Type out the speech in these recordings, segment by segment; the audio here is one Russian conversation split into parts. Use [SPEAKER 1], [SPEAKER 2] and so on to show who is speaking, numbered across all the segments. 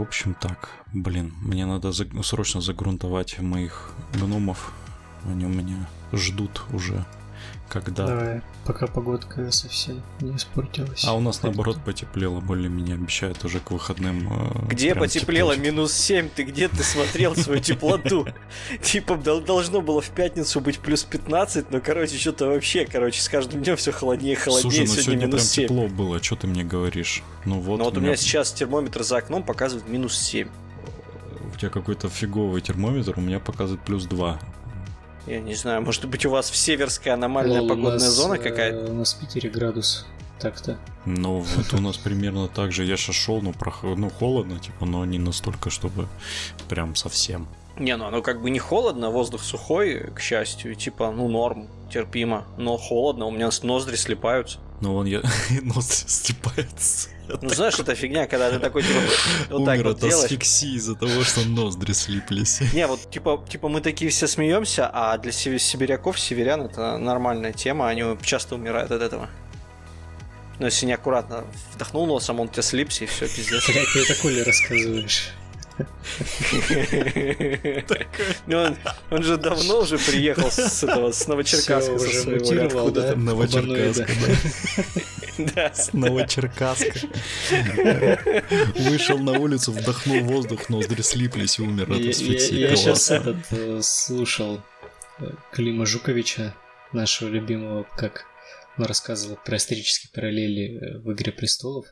[SPEAKER 1] в общем так. Блин, мне надо за- срочно загрунтовать моих гномов. Они у меня ждут уже, когда...
[SPEAKER 2] Давай, пока погодка совсем не испортилась.
[SPEAKER 1] А у нас наоборот потеплело, более-менее обещают уже к выходным. э,
[SPEAKER 3] Где потеплело?
[SPEAKER 1] тепло.
[SPEAKER 3] Минус 7. Ты где ты смотрел свою теплоту? Типа дол- должно было в пятницу быть плюс 15, но, короче, что-то вообще, короче, с каждым днем все холоднее и холоднее.
[SPEAKER 1] Слушай, ну
[SPEAKER 3] Сегодня
[SPEAKER 1] сегодня прям
[SPEAKER 3] минус 7.
[SPEAKER 1] тепло было, что ты мне говоришь? Ну вот,
[SPEAKER 3] Но вот у
[SPEAKER 1] меня-
[SPEAKER 3] меня сейчас термометр за окном показывает минус 7.
[SPEAKER 1] у тебя какой-то фиговый термометр, у меня показывает плюс 2.
[SPEAKER 3] Я не знаю, может быть у вас в Северская аномальная
[SPEAKER 2] Лол, у
[SPEAKER 3] погодная
[SPEAKER 2] нас,
[SPEAKER 3] зона
[SPEAKER 2] э,
[SPEAKER 3] какая-то?
[SPEAKER 2] У нас в Питере градус. Так-то.
[SPEAKER 1] Ну вот у нас примерно так же. Я сейчас шел, ну, прох... ну холодно, типа, но не настолько, чтобы прям совсем.
[SPEAKER 3] Не, ну оно как бы не холодно, воздух сухой, к счастью, и типа, ну норм, терпимо, но холодно, у меня с- ноздри слипаются.
[SPEAKER 1] Ну вон я нос степается.
[SPEAKER 3] Ну знаешь, это фигня, когда ты такой типа вот так вот
[SPEAKER 1] от
[SPEAKER 3] делаешь.
[SPEAKER 1] асфиксии из-за того, что ноздри слиплись.
[SPEAKER 3] Не, вот типа, типа мы такие все смеемся, а для сибиряков, северян это нормальная тема, они часто умирают от этого. Но если неаккуратно вдохнул носом, он тебя слипся и все, пиздец.
[SPEAKER 2] Ты это Коле рассказываешь.
[SPEAKER 3] Ну, он, же давно уже приехал с этого, с Новочеркасска.
[SPEAKER 2] Уже
[SPEAKER 3] своего
[SPEAKER 2] мутировал, да?
[SPEAKER 1] Новочеркасска.
[SPEAKER 3] Да.
[SPEAKER 1] Новочеркасска. Вышел на улицу, вдохнул воздух, ноздри слиплись и умер от асфиксии.
[SPEAKER 2] я сейчас этот э, слушал э, Клима Жуковича, нашего любимого, как он рассказывал про исторические параллели э, в Игре престолов.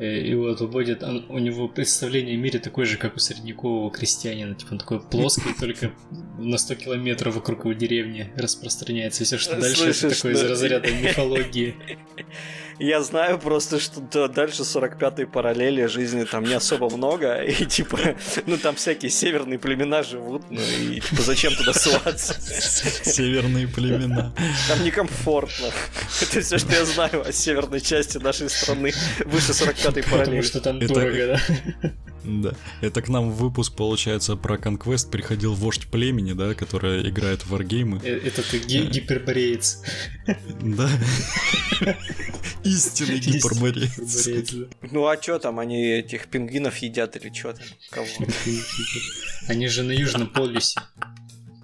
[SPEAKER 2] Э, И вот выводит, он- у него представление о мире такое же, как у средневекового крестьянина. Типа он такой плоский, только на 100 километров вокруг его деревни распространяется. Все, что дальше, это такое из
[SPEAKER 3] да?
[SPEAKER 2] разряда мифологии.
[SPEAKER 3] Я знаю просто, что да, дальше 45-й параллели жизни там не особо много, и типа, ну там всякие северные племена живут, ну и типа зачем туда ссылаться?
[SPEAKER 1] Северные племена.
[SPEAKER 3] Там некомфортно. Это все, что я знаю о северной части нашей страны, выше 45-й
[SPEAKER 2] Потому
[SPEAKER 3] параллели.
[SPEAKER 2] что там дорого, да?
[SPEAKER 1] Да. Это к нам в выпуск, получается, про Conquest приходил вождь племени, да, которая играет в варгеймы.
[SPEAKER 2] Э, Это ты ги- гипербореец.
[SPEAKER 1] Да. Истинный гипербореец.
[SPEAKER 3] Ну а что там, они этих пингвинов едят или что там? Кого?
[SPEAKER 2] Они же на Южном полюсе.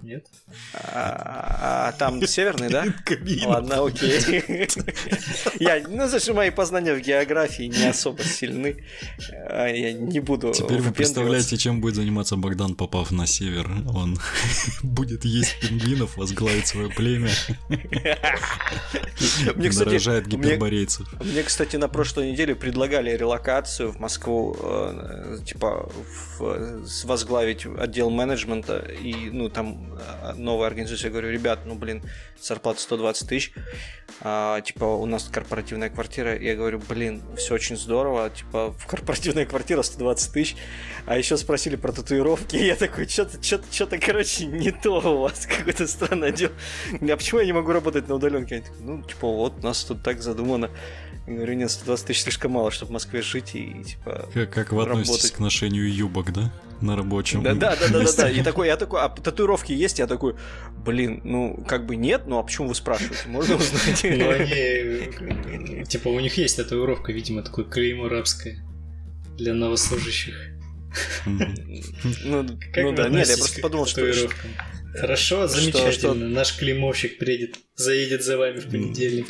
[SPEAKER 2] Нет?
[SPEAKER 3] А, а там северный, да? Ладно, окей. Я, ну, знаешь, мои познания в географии не особо сильны. А Я не буду
[SPEAKER 1] Теперь вы представляете, чем будет заниматься Богдан, попав на север. Он будет есть пингвинов, возглавить свое племя,
[SPEAKER 3] Мне, кстати,
[SPEAKER 1] нарожает
[SPEAKER 3] мне-
[SPEAKER 1] гиперборейцев.
[SPEAKER 3] Мне, кстати, на прошлой неделе предлагали релокацию в Москву, э, типа в- возглавить отдел менеджмента и, ну, там новая организация. Я говорю, ребят, ну, блин, зарплата 120 тысяч, а, типа у нас корпоративная квартира. Я говорю, блин, все очень здорово, типа в корпоративная квартира 120 тысяч. А еще спросили про татуировки, и я такой, что-то, что-то, что-то, короче, не то у вас, какой-то странный отдел. А почему я не могу работать на удаленке? Они такие, ну, типа, вот у нас тут так задумано. Я говорю, нет, 120 тысяч слишком мало, чтобы в Москве жить и, типа...
[SPEAKER 1] Как, как вы относитесь
[SPEAKER 3] Работать.
[SPEAKER 1] к ношению юбок, да? На рабочем
[SPEAKER 3] Да, да, да, да, да, да. И такой, я такой, а татуировки есть? Я такой, блин, ну, как бы нет, ну а почему вы спрашиваете? Можно узнать?
[SPEAKER 2] Ну, они... Типа, у них есть татуировка, видимо, такое клеймо рабское для новослужащих.
[SPEAKER 3] Ну,
[SPEAKER 2] Как
[SPEAKER 3] ну да, нет, я просто подумал, что...
[SPEAKER 2] Хорошо, замечательно. Наш клеймовщик приедет, заедет за вами в понедельник.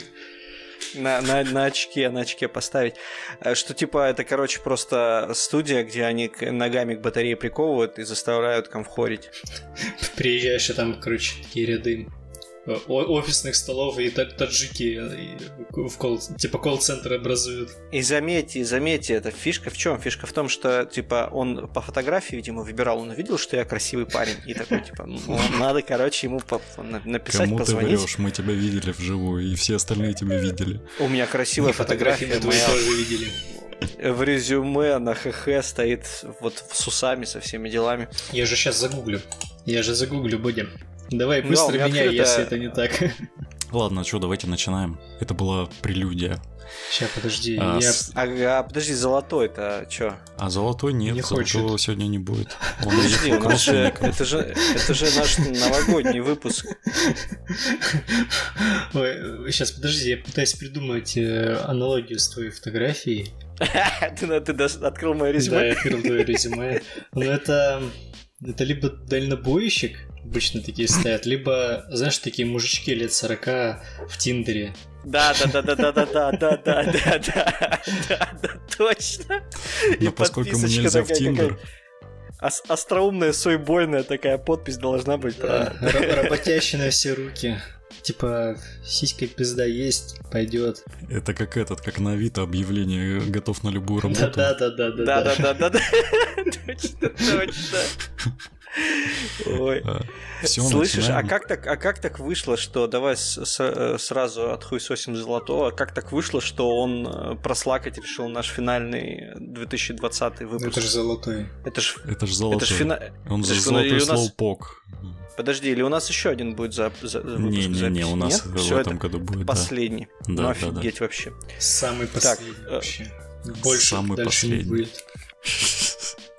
[SPEAKER 3] На, на, на очке, на очке поставить. Э, Что типа это, короче, просто студия, где они ногами к батарее приковывают и заставляют комфорить.
[SPEAKER 2] Приезжаешь, и там, короче, такие ряды офисных столов и та- таджики э, и в колл, типа колл-центр образуют.
[SPEAKER 3] И заметьте, заметьте, это фишка в чем? Фишка в том, что, типа, он по фотографии, видимо, выбирал, он увидел, что я красивый парень, и такой, типа, ну, надо, короче, ему написать,
[SPEAKER 1] Кому ты
[SPEAKER 3] позвонить.
[SPEAKER 1] врешь? Мы тебя видели вживую, и все остальные тебя видели.
[SPEAKER 3] У меня красивая фотография,
[SPEAKER 2] мы твои
[SPEAKER 3] моя
[SPEAKER 2] тоже видели.
[SPEAKER 3] в резюме на ХХ стоит вот с усами, со всеми делами.
[SPEAKER 2] Я же сейчас загуглю. Я же загуглю, будем. Давай
[SPEAKER 3] Да,
[SPEAKER 2] быстро
[SPEAKER 3] меня
[SPEAKER 2] меняй,
[SPEAKER 3] открыто-
[SPEAKER 2] если это не так.
[SPEAKER 1] Ладно, что, давайте начинаем. Это была прелюдия.
[SPEAKER 2] Сейчас, подожди,
[SPEAKER 1] А,
[SPEAKER 2] я...
[SPEAKER 1] с-
[SPEAKER 3] Ага, подожди, золотой-то чё?
[SPEAKER 1] А золотой нет,
[SPEAKER 2] Не
[SPEAKER 1] золотого
[SPEAKER 2] хочет.
[SPEAKER 1] сегодня не будет. Он
[SPEAKER 3] Подожди, у
[SPEAKER 1] к
[SPEAKER 3] нас же, это же, это же наш новогодний выпуск.
[SPEAKER 2] Ой, сейчас, подожди, я пытаюсь придумать э, аналогию с твоей фотографией.
[SPEAKER 3] Ты, ты даже открыл мое
[SPEAKER 2] Да,
[SPEAKER 3] резюме?
[SPEAKER 2] я открыл твое резюме. Ну, это... Это либо дальнобойщик, обычно такие стоят, либо, знаешь, такие мужички лет 40 в Тиндере.
[SPEAKER 3] Да, да, да, да, да, да, да, да, да, да, да, да, точно. И
[SPEAKER 1] Но поскольку
[SPEAKER 3] подписочка
[SPEAKER 1] нельзя в Тиндер,
[SPEAKER 3] Остроумная, сойбойная такая подпись должна быть.
[SPEAKER 2] Да,
[SPEAKER 3] про-
[SPEAKER 2] ра- работящий на все руки. Типа, сиська пизда есть, пойдет.
[SPEAKER 1] это как этот, как на Авито объявление готов на любую работу.
[SPEAKER 2] Да, да, да, да,
[SPEAKER 3] Да, да, да, да, да. Точно, точно. Ой.
[SPEAKER 1] Все,
[SPEAKER 3] Слышишь, а как так, а как так вышло, что давай с- с- э, сразу отхуесосим золотого, как так вышло, что он э, прослакать решил наш финальный 2020
[SPEAKER 2] Ну,
[SPEAKER 3] выпуск?
[SPEAKER 2] Это же золотой.
[SPEAKER 3] Это ж,
[SPEAKER 1] Это же
[SPEAKER 3] это ж
[SPEAKER 1] золотой.
[SPEAKER 3] фина...
[SPEAKER 1] Он
[SPEAKER 3] это
[SPEAKER 1] же
[SPEAKER 3] ж
[SPEAKER 1] золотой
[SPEAKER 3] нас-
[SPEAKER 1] слоупок.
[SPEAKER 3] Подожди, или у нас еще один будет за, за выпуск
[SPEAKER 1] Не-не-не,
[SPEAKER 3] записи?
[SPEAKER 1] у нас
[SPEAKER 3] Нет?
[SPEAKER 1] в
[SPEAKER 3] Всё,
[SPEAKER 1] этом
[SPEAKER 3] это
[SPEAKER 1] году будет, да.
[SPEAKER 3] последний.
[SPEAKER 1] Да,
[SPEAKER 3] ну
[SPEAKER 1] да,
[SPEAKER 3] офигеть вообще.
[SPEAKER 2] Самый последний
[SPEAKER 3] э,
[SPEAKER 2] вообще. Больше
[SPEAKER 1] самый
[SPEAKER 2] дальше не
[SPEAKER 1] последний.
[SPEAKER 2] будет.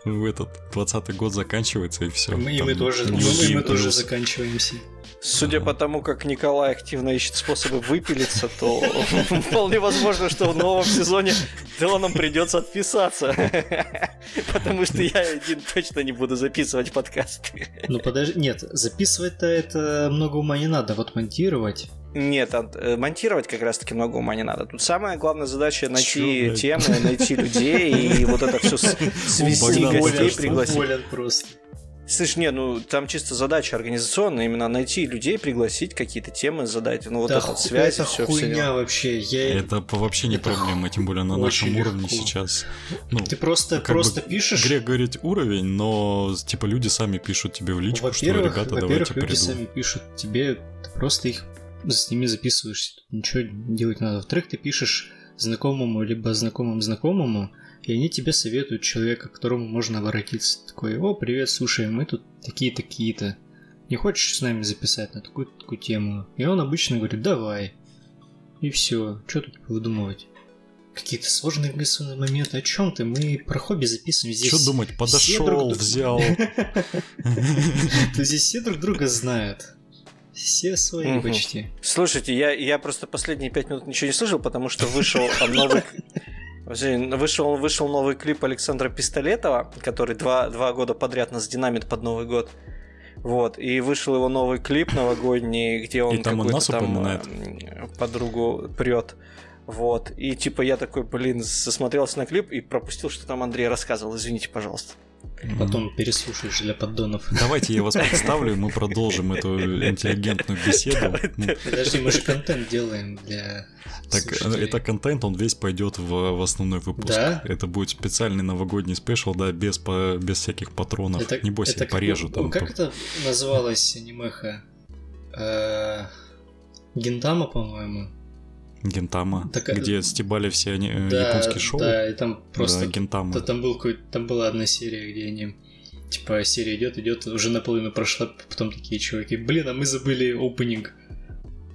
[SPEAKER 1] В этот 20 год заканчивается и все.
[SPEAKER 2] Мы, и мы тоже, мы, и мы тоже заканчиваемся.
[SPEAKER 3] Судя по тому, как Николай активно ищет способы выпилиться, то вполне возможно, что в новом сезоне нам придется отписаться. Потому что я один точно не буду записывать подкасты.
[SPEAKER 2] Ну подожди, нет, записывать-то это много ума не надо, вот монтировать.
[SPEAKER 3] Нет, Ан- э, монтировать как раз-таки много ума не надо. Тут самая главная задача найти
[SPEAKER 1] блядь?
[SPEAKER 3] темы, найти людей и вот это все свести, гостей пригласить.
[SPEAKER 2] просто.
[SPEAKER 3] Слышь, не, ну там чисто задача организационная, именно найти людей, пригласить, какие-то темы задать, ну вот
[SPEAKER 2] Да ху-
[SPEAKER 3] связь,
[SPEAKER 2] это
[SPEAKER 3] все,
[SPEAKER 2] хуйня вообще. Я...
[SPEAKER 1] Это по- вообще не
[SPEAKER 2] Это
[SPEAKER 1] проблема, тем более на нашем уровне сейчас. Ну,
[SPEAKER 2] Ты просто, просто
[SPEAKER 1] бы
[SPEAKER 2] пишешь.
[SPEAKER 1] грех говорить уровень, но типа люди сами пишут тебе в личку, что ребята,
[SPEAKER 2] во-первых,
[SPEAKER 1] давайте
[SPEAKER 2] люди
[SPEAKER 1] приду.
[SPEAKER 2] сами пишут тебе, ты просто их с ними записываешься, тут ничего делать надо. Во-вторых, ты пишешь знакомому либо знакомым знакомому, и они тебе советуют человека, к которому можно обратиться. Такой, о, привет, слушай, мы тут такие-то, такие-то. Не хочешь с нами записать на такую такую тему? И он обычно говорит, давай. И все, что тут выдумывать? Какие-то сложные организационные моменты. О чем ты? Мы про хобби записываем здесь.
[SPEAKER 1] Что думать, подошел,
[SPEAKER 2] друг
[SPEAKER 1] взял.
[SPEAKER 2] То здесь все друг друга знают. Все свои
[SPEAKER 3] Мгм.
[SPEAKER 2] почти.
[SPEAKER 3] Слушайте, я, я просто последние пять минут ничего не слышал, потому что вышел там новый... Вышел, вышел новый клип Александра Пистолетова, который два, два года подряд нас динамит под Новый год. Вот, и вышел его новый клип новогодний, где он
[SPEAKER 1] И там он
[SPEAKER 3] какую-то
[SPEAKER 1] нас
[SPEAKER 3] там
[SPEAKER 1] упоминает.
[SPEAKER 3] подругу прет. Вот, и типа я такой, блин, засмотрелся на клип и пропустил, что там Андрей рассказывал. Извините, пожалуйста.
[SPEAKER 2] Потом переслушаешь для поддонов.
[SPEAKER 1] Давайте я вас представлю, и мы продолжим эту интеллигентную беседу.
[SPEAKER 2] Подожди, мы же контент делаем для
[SPEAKER 1] Так,
[SPEAKER 2] слушателей.
[SPEAKER 1] это контент, он весь пойдет в, в основной выпуск.
[SPEAKER 2] Да?
[SPEAKER 1] Это будет специальный новогодний спешл, да, без, по- без всяких патронов.
[SPEAKER 2] Это-
[SPEAKER 1] Не бойся,
[SPEAKER 2] это
[SPEAKER 1] я порежу
[SPEAKER 2] как,
[SPEAKER 1] там.
[SPEAKER 2] Как это называлось анимеха? Э, Гинтама, по-моему.
[SPEAKER 1] Гентама,
[SPEAKER 2] Так, э,
[SPEAKER 1] где стебали все они- э,
[SPEAKER 2] да,
[SPEAKER 1] японские шоу.
[SPEAKER 2] Да, и там просто...
[SPEAKER 1] Да, Гентама.
[SPEAKER 2] Да, там, был там была одна серия, где они... Типа серия идет, идет, уже наполовину прошла, потом такие чуваки, блин, а мы забыли опенинг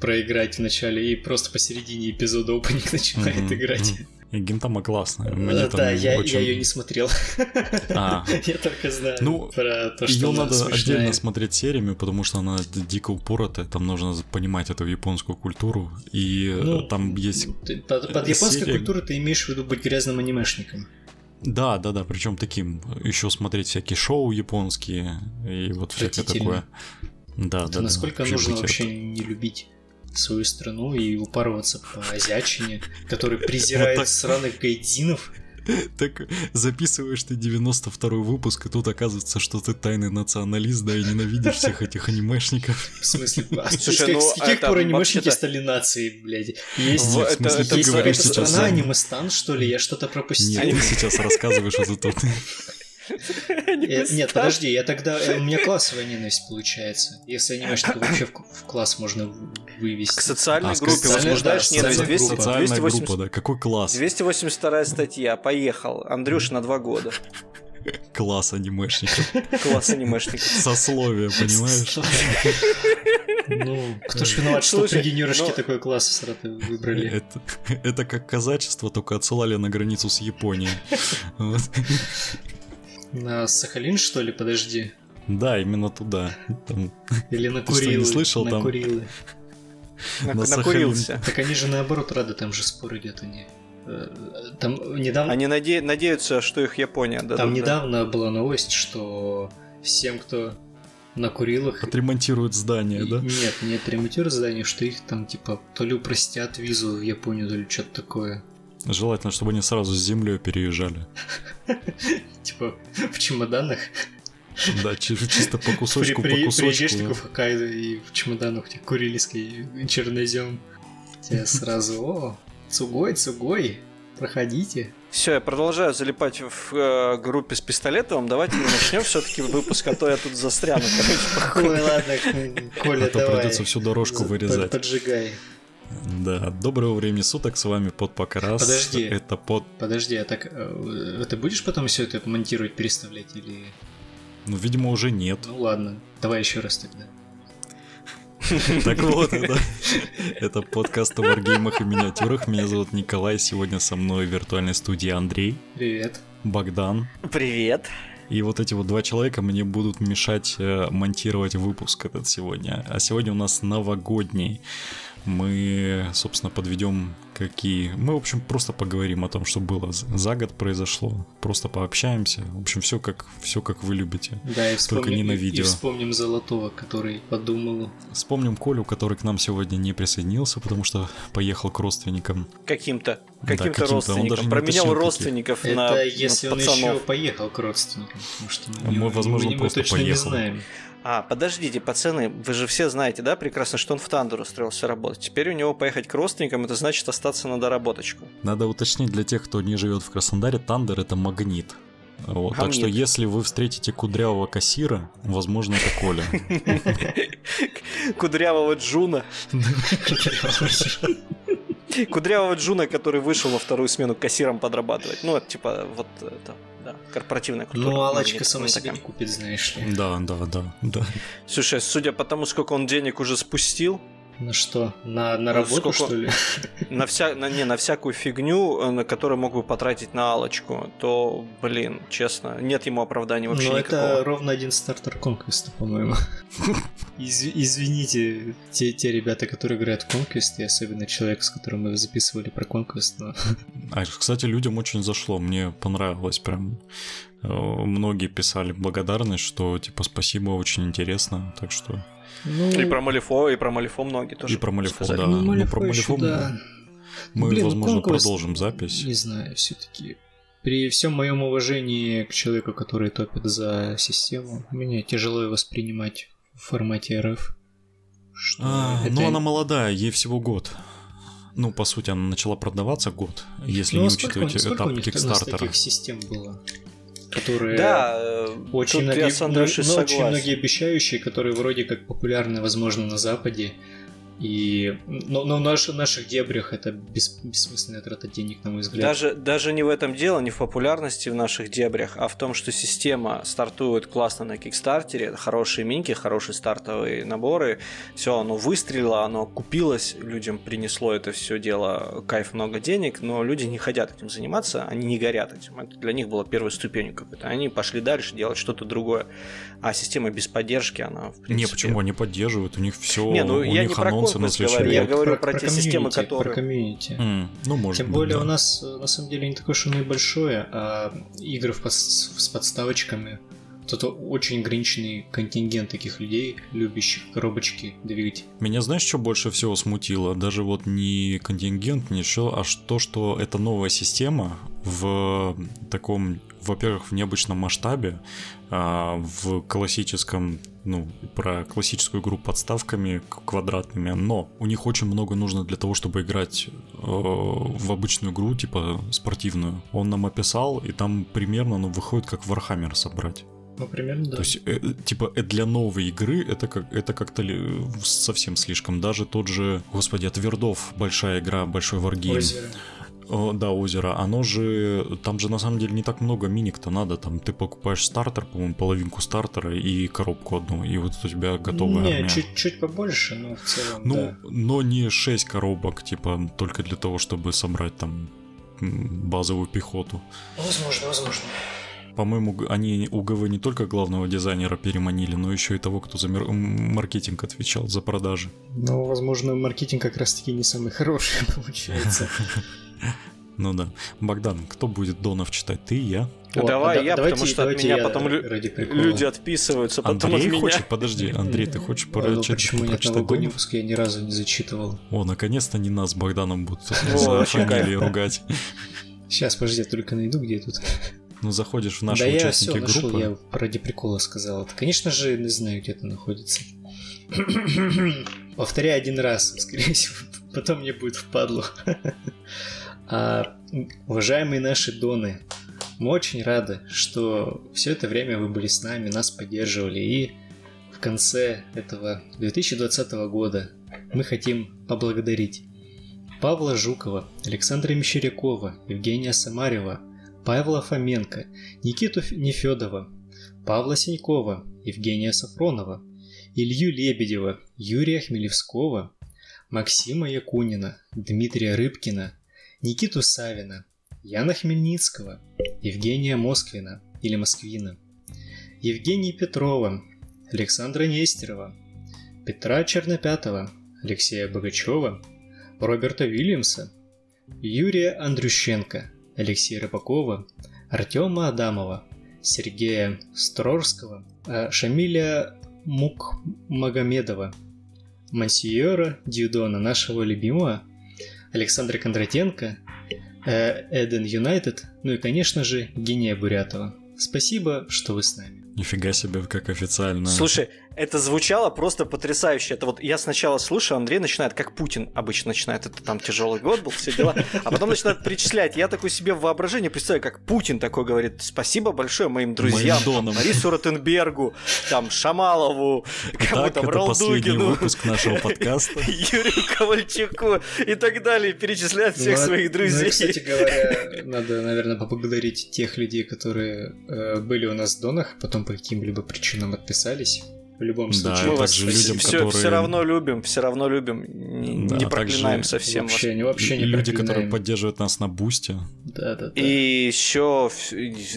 [SPEAKER 2] проиграть в начале, и просто посередине эпизода опенинг начинает
[SPEAKER 1] Мгм,
[SPEAKER 2] играть.
[SPEAKER 1] мгм. И Гентама классная. Мне
[SPEAKER 2] Э, Да, я,
[SPEAKER 1] очень-
[SPEAKER 2] я ее не смотрел.
[SPEAKER 1] А.
[SPEAKER 2] Я только знаю
[SPEAKER 1] Ну,
[SPEAKER 2] про то, что
[SPEAKER 1] Ее надо
[SPEAKER 2] смешная.
[SPEAKER 1] отдельно смотреть сериями, потому что она дико упоротая, там нужно понимать эту японскую культуру, и э,
[SPEAKER 2] Ну,
[SPEAKER 1] там есть...
[SPEAKER 2] Под, под японской
[SPEAKER 1] серия-
[SPEAKER 2] культурой ты имеешь в виду быть грязным анимешником.
[SPEAKER 1] Да, да, да, причем таким, еще смотреть всякие шоу японские, и вот всякое такое. Да,
[SPEAKER 2] Это
[SPEAKER 1] да,
[SPEAKER 2] насколько
[SPEAKER 1] да.
[SPEAKER 2] нужно вообще не любить свою страну и упарываться по азиатчине, который презирает
[SPEAKER 1] так.
[SPEAKER 2] сраных гайдзинов.
[SPEAKER 1] Так записываешь ты 92-й выпуск, и тут оказывается, что ты тайный националист, да, и ненавидишь всех этих анимешников.
[SPEAKER 2] В смысле, а с,
[SPEAKER 3] Слушай, ну,
[SPEAKER 2] с каких
[SPEAKER 3] это
[SPEAKER 2] пор анимешники стали нацией, блядь? Есть,
[SPEAKER 3] В-
[SPEAKER 1] смысле, ты говоришь сейчас...
[SPEAKER 2] страна
[SPEAKER 1] о-
[SPEAKER 2] аниме-стан, что ли? Я что-то пропустил.
[SPEAKER 1] Нет, ты сейчас рассказываешь это тут.
[SPEAKER 2] Э, Нет, подожди, я тогда... э, У меня классовая ненависть получается. Если анимешника вообще в, класс можно вывести.
[SPEAKER 3] К социальной
[SPEAKER 1] А,
[SPEAKER 3] группе возбуждаешь
[SPEAKER 2] да,
[SPEAKER 3] ненависть.
[SPEAKER 2] социальная
[SPEAKER 3] 200
[SPEAKER 2] группа.
[SPEAKER 1] Социальная
[SPEAKER 3] 280
[SPEAKER 1] группа, да, какой класс?
[SPEAKER 3] 282 статья, поехал. Андрюш на два года.
[SPEAKER 1] Класс анимешников.
[SPEAKER 3] Класс анимешников.
[SPEAKER 1] Сословие, понимаешь?
[SPEAKER 2] Ну, кто ж виноват, что при генерушке
[SPEAKER 3] ну-
[SPEAKER 2] такой класс Саратове выбрали?
[SPEAKER 1] Это как казачество, только отсылали на границу с Японией.
[SPEAKER 2] На Сахалин, что ли, подожди?
[SPEAKER 1] Да, именно туда. Там-
[SPEAKER 2] Или на
[SPEAKER 1] Ты что, не
[SPEAKER 2] Курилы?
[SPEAKER 1] слышал
[SPEAKER 2] на
[SPEAKER 1] там?
[SPEAKER 2] Курилы.
[SPEAKER 3] На-
[SPEAKER 1] На
[SPEAKER 3] Накурился.
[SPEAKER 2] Так они же наоборот рады, там же спор идет, они Э, там недавно...
[SPEAKER 3] Они наде... надеются, что их Япония дадут.
[SPEAKER 2] Там
[SPEAKER 3] да.
[SPEAKER 2] недавно была новость, что всем, кто накурил их...
[SPEAKER 1] Отремонтируют здание, да?
[SPEAKER 2] Нет, не отремонтируют здание, что их там, типа, то ли упростят визу в Японию, то ли что-то такое.
[SPEAKER 1] Желательно, чтобы они сразу с землей переезжали.
[SPEAKER 2] Типа, в чемоданах.
[SPEAKER 1] Да, чисто по кусочку, по кусочку.
[SPEAKER 2] Приезжаешь в Хоккайдо, и в чемоданах у тебя курильский чернозем. Тебе сразу, о, Цугой, Цугой, проходите.
[SPEAKER 3] Все, я продолжаю залипать в э, группе с пистолетом. Давайте мы начнем все-таки выпуск, а то я тут застряну.
[SPEAKER 2] Ой, ладно, Коля,
[SPEAKER 1] а то
[SPEAKER 2] давай.
[SPEAKER 1] придется всю дорожку вырезать.
[SPEAKER 2] Поджигай.
[SPEAKER 1] Да, доброго времени суток, с вами под Покрас.
[SPEAKER 2] Подожди.
[SPEAKER 1] Это под...
[SPEAKER 2] Подожди, а так э, ты будешь потом все это монтировать, переставлять или...
[SPEAKER 1] Ну, видимо, уже нет.
[SPEAKER 2] Ну ладно, давай еще раз тогда.
[SPEAKER 1] Так вот, это, это подкаст о варгеймах и миниатюрах. Меня зовут Николай, сегодня со мной в виртуальной студии Андрей.
[SPEAKER 2] Привет.
[SPEAKER 1] Богдан.
[SPEAKER 3] Привет.
[SPEAKER 1] И вот эти вот два человека мне будут мешать э, монтировать выпуск этот сегодня. А сегодня у нас новогодний мы, собственно, подведем какие... Мы, в общем, просто поговорим о том, что было за год произошло. Просто пообщаемся. В общем, все как, все как вы любите.
[SPEAKER 2] Да, и вспомним,
[SPEAKER 1] Только не на видео.
[SPEAKER 2] И вспомним Золотого, который подумал.
[SPEAKER 1] Вспомним Колю, который к нам сегодня не присоединился, потому что поехал к родственникам.
[SPEAKER 3] Каким-то.
[SPEAKER 1] Да,
[SPEAKER 3] Каким-то
[SPEAKER 1] каким-то. Он
[SPEAKER 3] родственникам.
[SPEAKER 1] даже не
[SPEAKER 3] Променял
[SPEAKER 1] уточнил,
[SPEAKER 3] родственников
[SPEAKER 2] Это
[SPEAKER 3] на, на
[SPEAKER 2] если он
[SPEAKER 3] пацанов.
[SPEAKER 2] еще поехал к родственникам. Потому что мы,
[SPEAKER 1] мы, возможно,
[SPEAKER 2] мы, мы
[SPEAKER 1] просто
[SPEAKER 2] точно не
[SPEAKER 1] поехал.
[SPEAKER 2] знаем.
[SPEAKER 3] А, подождите, пацаны, вы же все знаете, да, прекрасно, что он в Тандер устроился работать. Теперь у него поехать к родственникам, это значит остаться на доработочку.
[SPEAKER 1] Надо уточнить для тех, кто не живет в Краснодаре, Тандер это магнит. Вот, так что если вы встретите кудрявого кассира, возможно, это Коля.
[SPEAKER 3] Кудрявого Джуна. Кудрявого Джуна, который вышел во вторую смену кассиром подрабатывать. Ну, это типа вот это, да, корпоративная культура.
[SPEAKER 2] Ну, Аллочка сама себе не купит, знаешь ли.
[SPEAKER 1] Да, да, да, да.
[SPEAKER 3] Слушай, судя по тому, сколько он денег уже спустил,
[SPEAKER 2] На что? На, на
[SPEAKER 3] Ну,
[SPEAKER 2] работу,
[SPEAKER 3] сколько-
[SPEAKER 2] что ли?
[SPEAKER 3] на, вся, на, не, на всякую фигню, э, на которую мог бы потратить на Алочку, то, блин, честно, нет ему оправдания вообще
[SPEAKER 2] Ну,
[SPEAKER 3] никакого.
[SPEAKER 2] это ровно один стартер конквеста, по-моему. Из- извините, те, те ребята, которые играют в конквест, и особенно человек, с которым мы записывали про конквест, но
[SPEAKER 1] А, кстати, людям очень зашло, мне понравилось прям. Э, Многие писали благодарность, что типа спасибо, очень интересно, так что
[SPEAKER 2] Ну,
[SPEAKER 3] И про Малифо, и про Малифо многие тоже
[SPEAKER 1] и про Малифо,
[SPEAKER 3] сказали.
[SPEAKER 1] да.
[SPEAKER 2] ну,
[SPEAKER 1] ну,
[SPEAKER 2] Малифо
[SPEAKER 1] про Малифо
[SPEAKER 2] да.
[SPEAKER 1] мы,
[SPEAKER 2] Блин, ну,
[SPEAKER 1] возможно,
[SPEAKER 2] Conquest-
[SPEAKER 1] продолжим запись.
[SPEAKER 2] Не знаю, все-таки. При всем моем уважении к человеку, который топит за систему, мне тяжело ее воспринимать в формате РФ. Что
[SPEAKER 1] А,
[SPEAKER 2] это-
[SPEAKER 1] Ну, она молодая, ей всего год. Ну, по сути, она начала продаваться год, если
[SPEAKER 2] Ну,
[SPEAKER 1] не
[SPEAKER 2] а сколько, у-
[SPEAKER 1] учитывать
[SPEAKER 2] сколько
[SPEAKER 1] этап
[SPEAKER 2] у них у нас
[SPEAKER 1] Кикстартера.
[SPEAKER 2] таких систем было? Которые
[SPEAKER 3] Да, э,
[SPEAKER 2] очень, многие,
[SPEAKER 3] я с
[SPEAKER 2] но очень многие обещающие, которые вроде как популярны, возможно, на Западе. И, но, но в наш- наших дебрях это бес- бессмысленная трата денег, на мой взгляд.
[SPEAKER 3] Даже, даже не в этом дело, не в популярности в наших дебрях, а в том, что система стартует классно на Кикстартере, хорошие минки, хорошие стартовые наборы, все, оно выстрелило, оно купилось, людям принесло это все дело кайф много денег, но люди не хотят этим заниматься, они не горят этим. Это для них было первой ступенью какой-то. Они пошли дальше делать что-то другое. А система без поддержки, она в принципе...
[SPEAKER 1] Не, почему они поддерживают? У них все,
[SPEAKER 3] Не, ну,
[SPEAKER 1] у
[SPEAKER 3] я
[SPEAKER 1] них
[SPEAKER 3] не про
[SPEAKER 1] анонсы на
[SPEAKER 3] конкурс
[SPEAKER 1] следующий
[SPEAKER 3] говорю,
[SPEAKER 1] год.
[SPEAKER 3] я говорю про те системы, которые-
[SPEAKER 2] Про комьюнити.
[SPEAKER 1] М, ну, может
[SPEAKER 2] Тем
[SPEAKER 1] быть,
[SPEAKER 2] более
[SPEAKER 1] да.
[SPEAKER 2] у нас на самом деле не такое уж и большое, а игры в под- с подставочками. Тут очень ограниченный контингент таких людей, любящих коробочки двигать.
[SPEAKER 1] Меня знаешь, что больше всего смутило? Даже вот не контингент, не что, а то, что это новая система в таком, во-первых, в необычном масштабе, а, в классическом, ну, про классическую игру подставками квадратными, но у них очень много нужно для того, чтобы играть э, в обычную игру, типа спортивную. Он нам описал, и там примерно, ну, выходит как Warhammer собрать.
[SPEAKER 2] Ну, примерно, да.
[SPEAKER 1] То есть, э, э, типа, э, для новой игры это, как, это как-то ли- совсем слишком. Даже тот же, господи, от Вердов большая игра, большой варгейм.
[SPEAKER 2] Озеро.
[SPEAKER 1] О, да, озеро. Оно же, там же на самом деле не так много миник-то надо. Там ты покупаешь стартер, по-моему, половинку стартера и коробку одну. И вот у тебя готовая
[SPEAKER 2] Не,
[SPEAKER 1] армия.
[SPEAKER 2] чуть-чуть побольше, но в целом,
[SPEAKER 1] Ну,
[SPEAKER 2] да.
[SPEAKER 1] но не 6 коробок, типа, только для того, чтобы собрать там базовую пехоту.
[SPEAKER 2] Возможно, возможно.
[SPEAKER 1] По-моему, они у ГВ не только главного дизайнера переманили, но еще и того, кто за маркетинг отвечал, за продажи.
[SPEAKER 2] Ну, возможно, маркетинг как раз-таки не самый хороший получается.
[SPEAKER 1] Ну да. Богдан, кто будет Донов читать? Ты, я?
[SPEAKER 3] О, давай а, я, давайте, потому что от меня потом люди отписываются. Потом
[SPEAKER 1] Андрей
[SPEAKER 3] от
[SPEAKER 1] хочет? Меня. Подожди, Андрей, ты хочешь
[SPEAKER 2] а, ну, Почему нет новогодний выпуск я ни разу не зачитывал?
[SPEAKER 1] О, наконец-то не нас с Богданом будут за фамилии ругать.
[SPEAKER 2] Сейчас, подожди, я только найду, где тут.
[SPEAKER 1] Ну, заходишь в наши да участники
[SPEAKER 2] я
[SPEAKER 1] все
[SPEAKER 2] группы. Нашел, я ради прикола сказал это. Конечно же, не знаю, где это находится. Повторяй один раз, скорее всего, потом мне будет впадло. а, уважаемые наши доны, мы очень рады, что все это время вы были с нами, нас поддерживали, и в конце этого 2020 года мы хотим поблагодарить Павла Жукова, Александра Мещерякова, Евгения Самарева, Павла Фоменко, Никиту Нефедова, Павла Синькова, Евгения Сафронова, Илью Лебедева, Юрия Хмелевского, Максима Якунина, Дмитрия Рыбкина, Никиту Савина, Яна Хмельницкого, Евгения Москвина или Москвина, Евгения Петрова, Александра Нестерова, Петра Чернопятого, Алексея Богачева, Роберта Вильямса, Юрия Андрющенко, Алексея Рыбакова, Артема Адамова, Сергея Строрского, э, Шамиля Мук Магомедова, Мансиера Дьюдона, нашего любимого, Александра Кондратенко, э, Эден Юнайтед, ну и, конечно же, Гения Бурятова. Спасибо, что вы с нами.
[SPEAKER 1] Нифига себе, как официально.
[SPEAKER 3] Слушай, это звучало просто потрясающе. Это вот я сначала слушаю, Андрей начинает, как Путин обычно начинает, это там тяжелый год был, все дела, а потом начинает перечислять. Я такой себе в воображении представляю, как Путин такой говорит, спасибо большое моим друзьям, там, Марису Ротенбергу, там, Шамалову,
[SPEAKER 1] кому-то это последний выпуск нашего подкаста.
[SPEAKER 3] Юрию Ковальчуку и так далее, перечисляет всех ну, своих друзей. Ну,
[SPEAKER 2] кстати говоря, надо, наверное, поблагодарить тех людей, которые э, были у нас в донах, потом по каким-либо причинам отписались в любом случае.
[SPEAKER 3] Да, Мы вас людям, все, которые... все равно любим, все равно любим, не, да, не проклинаем совсем
[SPEAKER 2] вообще,
[SPEAKER 3] вас.
[SPEAKER 2] Не, вообще не
[SPEAKER 1] Люди, которые поддерживают нас на бусте.
[SPEAKER 2] Да, да, да.
[SPEAKER 3] И еще,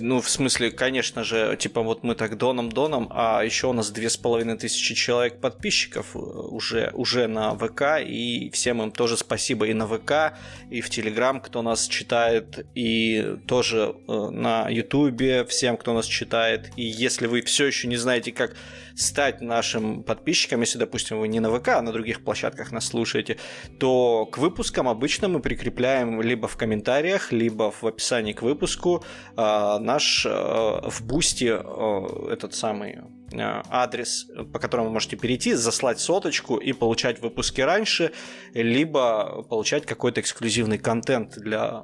[SPEAKER 3] ну, в смысле, конечно же, типа вот мы так доном-доном, а еще у нас две с половиной тысячи человек подписчиков э, уже, уже на ВК, и всем им тоже спасибо и на ВК, и в Телеграм, кто нас читает, и тоже э, на Ютубе всем, кто нас читает. И если вы все еще не знаете, как стать нашим подписчиком, если, допустим, вы не на ВК, а на других площадках нас слушаете, то к выпускам обычно мы прикрепляем либо в комментариях, либо в описании к выпуску э, наш э, в бусте э, этот самый э, адрес, по которому вы можете перейти, заслать соточку и получать выпуски раньше, либо получать какой-то эксклюзивный контент для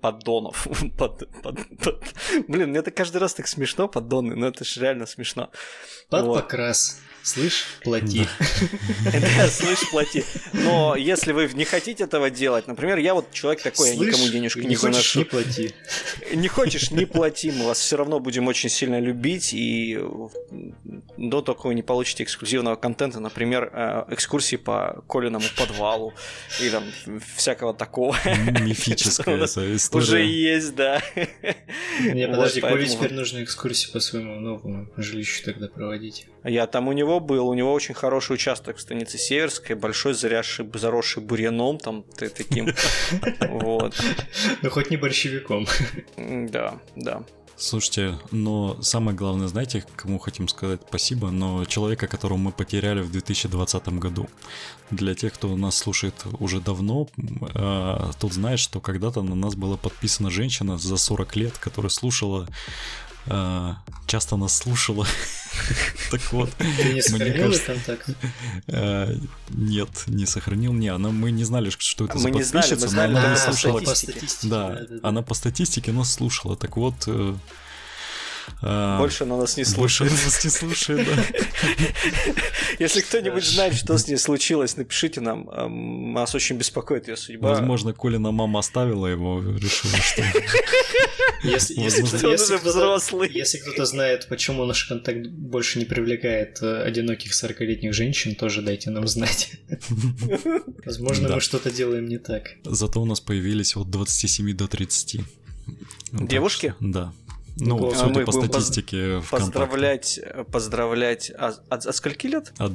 [SPEAKER 3] поддонов. под, под, под... Блин, мне это каждый раз так смешно, поддоны, но это же реально смешно.
[SPEAKER 2] Под вот. покрас. Слышь, плати.
[SPEAKER 3] Да, слышь, плати. Но если вы не хотите этого делать, например, я вот человек такой, я никому денежку не заношу.
[SPEAKER 2] не плати.
[SPEAKER 3] Не хочешь, не плати, мы вас все равно будем очень сильно любить, и до того, вы не получите эксклюзивного контента, например, э, экскурсии по Колиному подвалу, и там всякого такого.
[SPEAKER 1] Мифическая история.
[SPEAKER 3] Уже есть, да.
[SPEAKER 2] Не, подожди, Коле теперь нужно экскурсии по своему новому жилищу тогда проводить.
[SPEAKER 3] Я там у него был, у него очень хороший участок в станице Северской, большой, зарясший, заросший бурьяном, там таким. Вот.
[SPEAKER 2] Ну, хоть не борщевиком.
[SPEAKER 3] Да, да.
[SPEAKER 1] Слушайте, но самое главное, знаете, кому хотим сказать спасибо, но человека, которого мы потеряли в 2020 году. Для тех, кто нас слушает уже давно, э, тот знает, что когда-то на нас была подписана женщина за 40 лет, которая слушала часто нас слушала. Так вот.
[SPEAKER 2] Ты не сохранил контакт?
[SPEAKER 1] Э, нет, не сохранил. Не, она, мы не знали, что это за подписчица, но
[SPEAKER 3] она
[SPEAKER 1] слушала.
[SPEAKER 2] По статистике.
[SPEAKER 1] Да, она по статистике нас слушала. Так вот, э,
[SPEAKER 3] а, больше она нас не слушает.
[SPEAKER 1] Больше нас не слушает, да.
[SPEAKER 3] Если кто-нибудь знает, что с ней случилось, напишите нам. Нас очень беспокоит ее судьба.
[SPEAKER 1] Возможно, Колина мама оставила его, решила, что...
[SPEAKER 2] Если, если, кто, если, кто если кто-то знает, почему наш контакт больше не привлекает э, одиноких 40-летних женщин, тоже дайте нам знать. Возможно, мы что-то делаем не так.
[SPEAKER 1] Зато у нас появились от 27 до 30.
[SPEAKER 3] Девушки?
[SPEAKER 1] Да. Ну,
[SPEAKER 2] А
[SPEAKER 1] судя
[SPEAKER 3] мы
[SPEAKER 1] по
[SPEAKER 3] будем
[SPEAKER 1] статистике.
[SPEAKER 3] Поздравлять, поздравлять. А, от, от скольки лет?
[SPEAKER 1] А,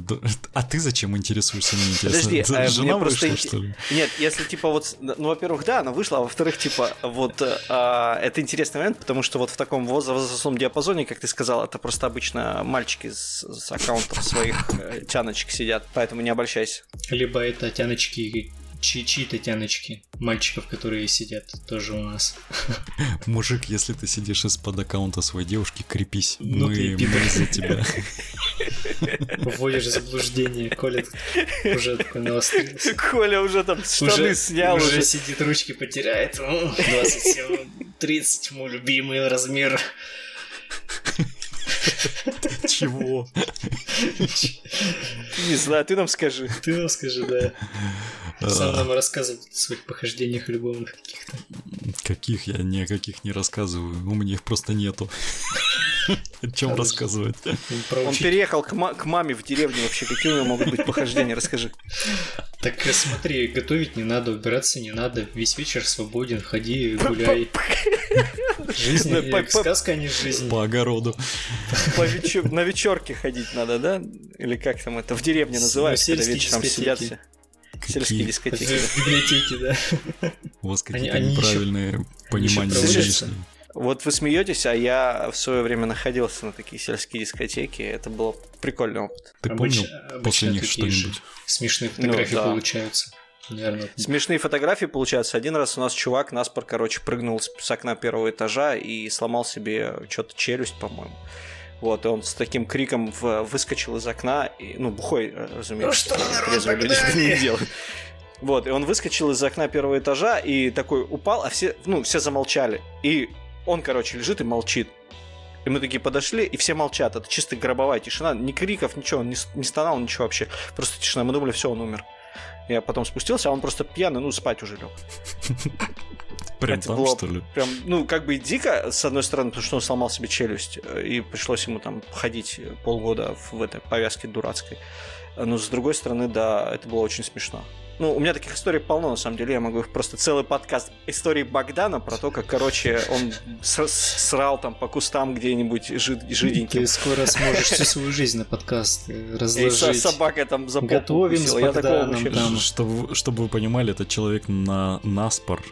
[SPEAKER 1] а ты зачем интересуешься, мне интересно?
[SPEAKER 3] Подожди, а,
[SPEAKER 1] Жена
[SPEAKER 3] мне просто
[SPEAKER 1] вышла,
[SPEAKER 3] инте-
[SPEAKER 1] что ли?
[SPEAKER 3] Нет, если типа вот, ну, во-первых, да, она вышла, а во-вторых, типа, вот э, а, это интересный момент, потому что вот в таком воз- возрастном диапазоне, как ты сказал, это просто обычно мальчики с, с аккаунтов своих э, тяночек сидят, поэтому не обольщайся.
[SPEAKER 2] Либо это тяночки, чьи- чьи-то тяночки. Мальчиков, которые сидят тоже у нас.
[SPEAKER 1] Мужик, если ты сидишь из-под аккаунта своей девушки, крепись.
[SPEAKER 2] Ну
[SPEAKER 1] мы,
[SPEAKER 2] ты
[SPEAKER 1] мы за тебя.
[SPEAKER 2] Вводишь в заблуждение. Коля уже такой навострился.
[SPEAKER 3] Коля уже там штаны
[SPEAKER 2] Уже,
[SPEAKER 3] снял,
[SPEAKER 2] уже
[SPEAKER 3] уже.
[SPEAKER 2] сидит, ручки потеряет. М, 27, 30, мой любимый размер.
[SPEAKER 1] Чего?
[SPEAKER 3] Не знаю, ты нам скажи.
[SPEAKER 2] Ты нам скажи, да. Сам нам рассказывал о своих похождениях любовных каких-то.
[SPEAKER 1] Каких я ни о каких не рассказываю. У меня их просто нету. О чем рассказывать?
[SPEAKER 3] Он переехал к, ма- к маме в деревню вообще. Какие у него могут быть похождения? Расскажи.
[SPEAKER 2] Так э, смотри, готовить не надо, убираться не надо. Весь вечер свободен, ходи, гуляй. Жизнь, э,
[SPEAKER 3] по- по-
[SPEAKER 2] сказка, а не жизнь.
[SPEAKER 1] По огороду.
[SPEAKER 3] По вечер- На вечерке ходить надо, да? Или как там это в деревне называется, когда вечером сидят
[SPEAKER 2] дискотеки.
[SPEAKER 3] Сельские дискотеки.
[SPEAKER 2] В библиотеке, да.
[SPEAKER 1] у вас
[SPEAKER 2] Они-
[SPEAKER 1] какие-то неправильные понимания жизни.
[SPEAKER 3] Вот вы смеетесь, а я в свое время находился на такие сельские дискотеки. Это был прикольный опыт.
[SPEAKER 1] Ты
[SPEAKER 2] обычно
[SPEAKER 1] после них что-нибудь?
[SPEAKER 2] Смешные фотографии
[SPEAKER 3] Ну, да.
[SPEAKER 2] получаются. Наверное.
[SPEAKER 3] Смешные фотографии получаются. Один раз у нас чувак наспор, короче, прыгнул с окна первого этажа и сломал себе что-то челюсть, по-моему. Вот, и он с таким криком в- выскочил из окна, и, ну, бухой, э, разумеется,
[SPEAKER 2] Ну что, народ,
[SPEAKER 3] трезвые люди не делают. Вот, и он выскочил из окна первого этажа и такой упал, а все, ну, все замолчали. И он, короче, лежит и молчит. И мы такие подошли, и все молчат. Это чисто гробовая тишина. Ни криков, ничего, он не, не стонал, ничего вообще. Просто тишина. Мы думали, все, он умер. Я потом спустился, а он просто пьяный, ну, спать уже лег.
[SPEAKER 1] Прям
[SPEAKER 3] это
[SPEAKER 1] там,
[SPEAKER 3] было
[SPEAKER 1] что ли?
[SPEAKER 3] Прям, ну, как бы и дико, с одной стороны, потому что он сломал себе челюсть, э, и пришлось ему там ходить полгода в этой повязке дурацкой. Но с другой стороны, да, это было очень смешно. Ну, у меня таких историй полно, на самом деле. Я могу их просто целый подкаст истории Богдана про то, как, короче, он срал там по кустам где-нибудь жид- жиденьким.
[SPEAKER 2] Ты скоро сможешь всю свою жизнь на подкаст э,
[SPEAKER 3] И
[SPEAKER 2] разложить.
[SPEAKER 3] со- собака там за
[SPEAKER 2] Готовим с
[SPEAKER 3] укусила. Я такого
[SPEAKER 2] Богданом
[SPEAKER 3] вообще...
[SPEAKER 1] Чтобы, чтобы вы понимали, этот человек на наспор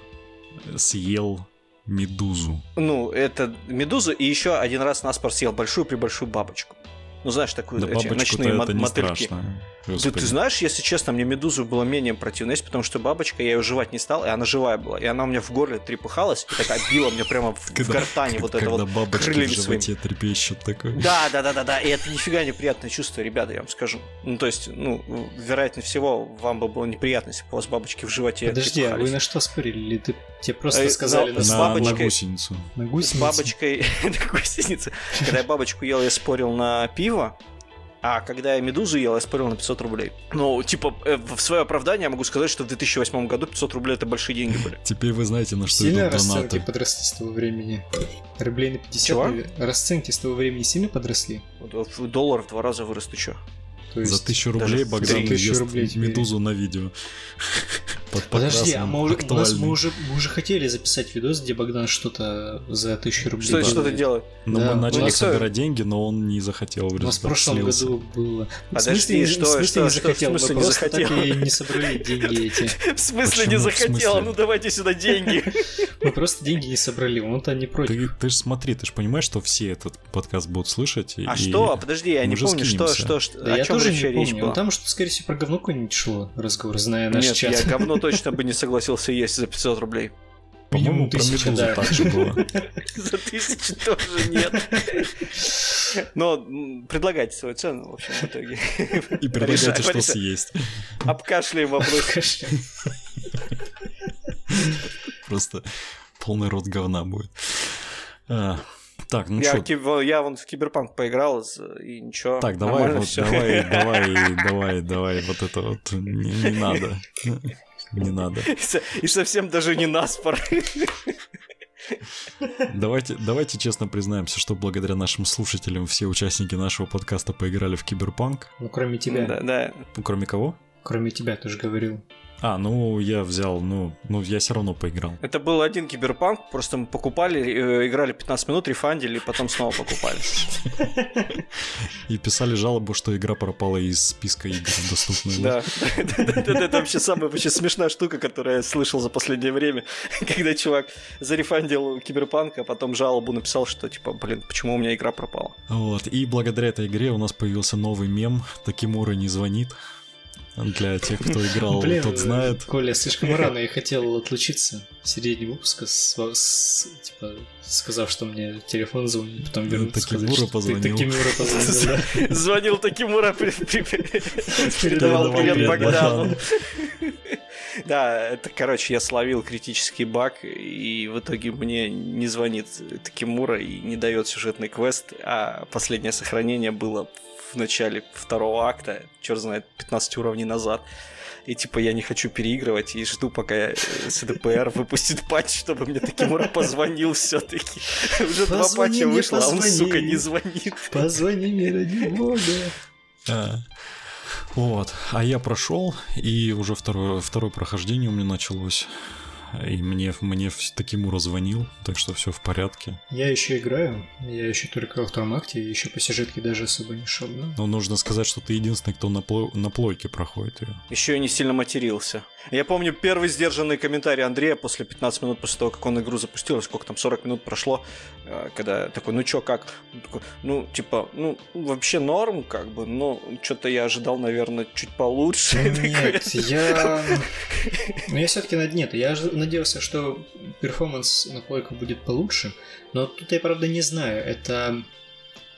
[SPEAKER 1] съел медузу.
[SPEAKER 3] Ну, это медуза, и еще один раз наспор съел большую-пребольшую бабочку. Ну, знаешь, такую
[SPEAKER 1] Да
[SPEAKER 3] эти ночные мо-
[SPEAKER 1] это не
[SPEAKER 3] мотыльки.
[SPEAKER 1] страшно.
[SPEAKER 3] Да
[SPEAKER 1] Господи.
[SPEAKER 3] ты знаешь, если честно, мне медузу было менее противно, есть, потому что бабочка, я ее жевать не стал, и она живая была. И она у меня в горле трепыхалась и такая била мне прямо в, в
[SPEAKER 1] Когда-
[SPEAKER 3] гортани вот это
[SPEAKER 1] Когда
[SPEAKER 3] вот
[SPEAKER 1] бабочки в
[SPEAKER 3] крыльями
[SPEAKER 1] животе
[SPEAKER 3] своими.
[SPEAKER 1] трепещут такой.
[SPEAKER 3] Да, да, да, да, да. И это нифига неприятное чувство, ребята, я вам скажу. Ну, то есть, ну, вероятнее всего, вам бы было неприятно, если бы у вас бабочки в животе
[SPEAKER 2] Подожди, а вы на что спорили? Или ты тебе просто
[SPEAKER 3] Э,
[SPEAKER 2] сказали на,
[SPEAKER 3] с
[SPEAKER 1] на,
[SPEAKER 2] слова?
[SPEAKER 1] на
[SPEAKER 3] бабочкой-
[SPEAKER 1] гусеницу.
[SPEAKER 2] на
[SPEAKER 3] С
[SPEAKER 2] гусеницу?
[SPEAKER 3] бабочкой на гусенице. Когда я бабочку ел, я спорил на пиво, а когда я медузу ел, я спорил на 500 рублей. Ну, типа, э, в свое оправдание я могу сказать, что в 2008 году 500 рублей это большие деньги были.
[SPEAKER 1] Теперь вы знаете, на что
[SPEAKER 2] Сильно
[SPEAKER 1] идут
[SPEAKER 2] расценки
[SPEAKER 1] донаты.
[SPEAKER 2] подросли с того времени? Рублей на 50?
[SPEAKER 3] Чего?
[SPEAKER 2] Расценки с того времени сильно подросли?
[SPEAKER 3] Доллар в два раза вырос, ты чё?
[SPEAKER 2] То
[SPEAKER 1] За тысячу рублей Богдан
[SPEAKER 2] за тысячу
[SPEAKER 1] ест
[SPEAKER 2] рублей теперь.
[SPEAKER 1] медузу на видео. Под
[SPEAKER 2] Подожди, а мы, уже- у нас, мы, уже, мы уже хотели записать видос, где Богдан что-то за тысячу рублей
[SPEAKER 3] Что, что ты
[SPEAKER 2] делает.
[SPEAKER 3] делаешь?
[SPEAKER 1] Но
[SPEAKER 2] Да,
[SPEAKER 1] мы
[SPEAKER 2] ну
[SPEAKER 1] начали
[SPEAKER 3] никто-
[SPEAKER 1] собирать деньги, но он не захотел в
[SPEAKER 2] У нас в прошлом
[SPEAKER 1] слился.
[SPEAKER 2] году было. В
[SPEAKER 3] Подожди,
[SPEAKER 2] смысле,
[SPEAKER 3] что-
[SPEAKER 2] в смысле
[SPEAKER 3] что-
[SPEAKER 2] не
[SPEAKER 3] что в
[SPEAKER 2] захотел?
[SPEAKER 3] смысле
[SPEAKER 2] мы
[SPEAKER 3] не
[SPEAKER 2] просто так
[SPEAKER 3] захотел?
[SPEAKER 2] и не собрали деньги эти.
[SPEAKER 3] В смысле
[SPEAKER 1] Почему?
[SPEAKER 3] не
[SPEAKER 1] В
[SPEAKER 3] захотела?
[SPEAKER 1] смысле?
[SPEAKER 3] Ну давайте сюда деньги.
[SPEAKER 2] Мы просто деньги не собрали, он-то не против.
[SPEAKER 1] Ты, ты же смотри, ты же понимаешь, что все этот подкаст будут слышать.
[SPEAKER 3] А
[SPEAKER 1] и-
[SPEAKER 3] что? Подожди, я
[SPEAKER 1] мы
[SPEAKER 3] не помню, что, что, что,
[SPEAKER 2] Да
[SPEAKER 3] о
[SPEAKER 2] я
[SPEAKER 3] чем
[SPEAKER 2] тоже не
[SPEAKER 3] речь
[SPEAKER 2] помню.
[SPEAKER 3] была.
[SPEAKER 2] Там что, скорее всего, про говно какое-нибудь шло разговор, зная наш
[SPEAKER 3] Нет,
[SPEAKER 2] чат.
[SPEAKER 3] я говно точно бы не согласился есть за 500 рублей.
[SPEAKER 1] По-моему, про медузу
[SPEAKER 2] да.
[SPEAKER 1] так же было.
[SPEAKER 3] За тысячу тоже нет. Но предлагайте свою цену, в общем, в итоге.
[SPEAKER 1] И предлагайте, что съесть.
[SPEAKER 3] Обкашляем вопрос.
[SPEAKER 1] Просто полный рот говна будет. Так, ну
[SPEAKER 3] Я,
[SPEAKER 1] что,
[SPEAKER 3] ки- я вон в Киберпанк поиграл, и ничего.
[SPEAKER 1] так, давай, вот,
[SPEAKER 3] всё.
[SPEAKER 1] давай, давай, давай, давай, вот это вот не, не надо. Не надо.
[SPEAKER 3] И со- И совсем даже не наспор.
[SPEAKER 1] Давайте, давайте честно признаемся, что благодаря нашим слушателям все участники нашего подкаста поиграли в Киберпанк.
[SPEAKER 2] Ну, кроме тебя.
[SPEAKER 3] Да, да.
[SPEAKER 1] Ну, кроме кого?
[SPEAKER 2] Кроме тебя, ты же говорил.
[SPEAKER 1] А, ну я взял, ну, ну я все равно поиграл.
[SPEAKER 3] Это был один киберпанк, просто мы покупали, э, играли 15 минут, рефандили, потом снова покупали.
[SPEAKER 1] И писали жалобу, что игра пропала из списка игр доступных.
[SPEAKER 3] Да, это вообще самая вообще смешная штука, которую я слышал за последнее время, когда чувак зарефандил киберпанк, а потом жалобу написал, что типа, блин, почему у меня игра пропала.
[SPEAKER 1] Вот, и благодаря этой игре у нас появился новый мем «Такимура не звонит». Для тех, кто играл, Блин, тот знает.
[SPEAKER 2] Коля, слишком рано я хотел отлучиться в середине выпуска, с, с, типа, сказав, что мне телефон звонит, потом вернуться.
[SPEAKER 1] Такимура позвонил.
[SPEAKER 2] Такимура позвонил,
[SPEAKER 3] да. Звонил Такимура, передавал привет Богдану. Да, это, короче, я словил критический баг, и в итоге мне не звонит Такимура и не дает сюжетный квест, а последнее сохранение было в начале второго акта, черт знает, 15 уровней назад. И типа я не хочу переигрывать и жду, пока СДПР выпустит патч, чтобы мне Такимура позвонил все-таки. Уже два патча вышло, а он, сука, не звонит.
[SPEAKER 2] Позвони мне, ради бога.
[SPEAKER 1] А, вот, а я прошел, и уже второе, второе прохождение у меня началось. И мне, мне таким звонил, так что все в порядке.
[SPEAKER 2] Я еще играю, я еще только во втором акте, еще по сюжетке даже особо не шел. Да?
[SPEAKER 1] Но нужно сказать, что ты единственный, кто на, пло... на плойке проходит ее.
[SPEAKER 3] Еще и не сильно матерился. Я помню первый сдержанный комментарий Андрея после 15 минут после того, как он игру запустил, сколько там 40 минут прошло, э, когда такой, ну чё, как? такой, ну, типа, ну, вообще норм, как бы, но что-то я ожидал, наверное, чуть получше.
[SPEAKER 2] Нет, я... Ну, я все-таки над нет. Я надеялся, что перформанс на плойку будет получше, но тут я, правда, не знаю. Это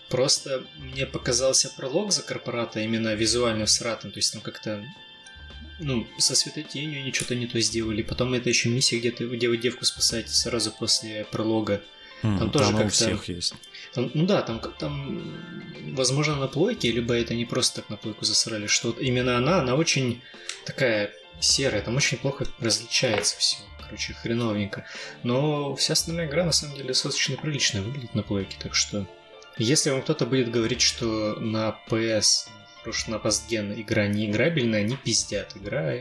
[SPEAKER 2] просто мне показался пролог за корпората именно визуально всратым, то есть там как-то ну, со светотенью они что-то не то сделали. Потом это еще миссия, где, ты, где вы девку спасаете сразу после пролога.
[SPEAKER 1] Mm, там тоже как-то... у всех есть.
[SPEAKER 2] Там, ну да, там, там, возможно, на плойке, либо это не просто так на плойку засрали, что вот именно она, она очень такая серая, там очень плохо различается все. Короче, хреновенько. Но вся остальная игра, на самом деле, достаточно прилично выглядит на плойке, так что... Если вам кто-то будет говорить, что на PS Потому что на постген игра не играбельная, они пиздят. Игра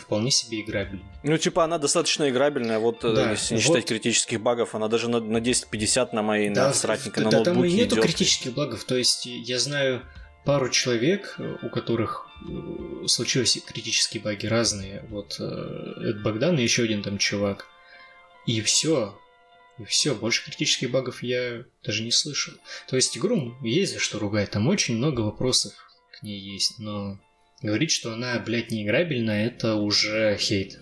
[SPEAKER 2] вполне себе играбельная.
[SPEAKER 3] Ну, типа, она достаточно играбельная. Вот, э, да, если не вот... считать критических багов, она даже на, на 10-50 на моей, да, на сратника, да, на ноутбуке
[SPEAKER 2] там и нету
[SPEAKER 3] идет.
[SPEAKER 2] критических багов. То есть, я знаю пару человек, у которых э, случились критические баги разные. Вот э, это Богдан и еще один там чувак. И все. И все, больше критических багов я даже не слышал. То есть игру есть за что ругать, там очень много вопросов ней есть, но говорить, что она, блядь, не играбельная, это уже хейт.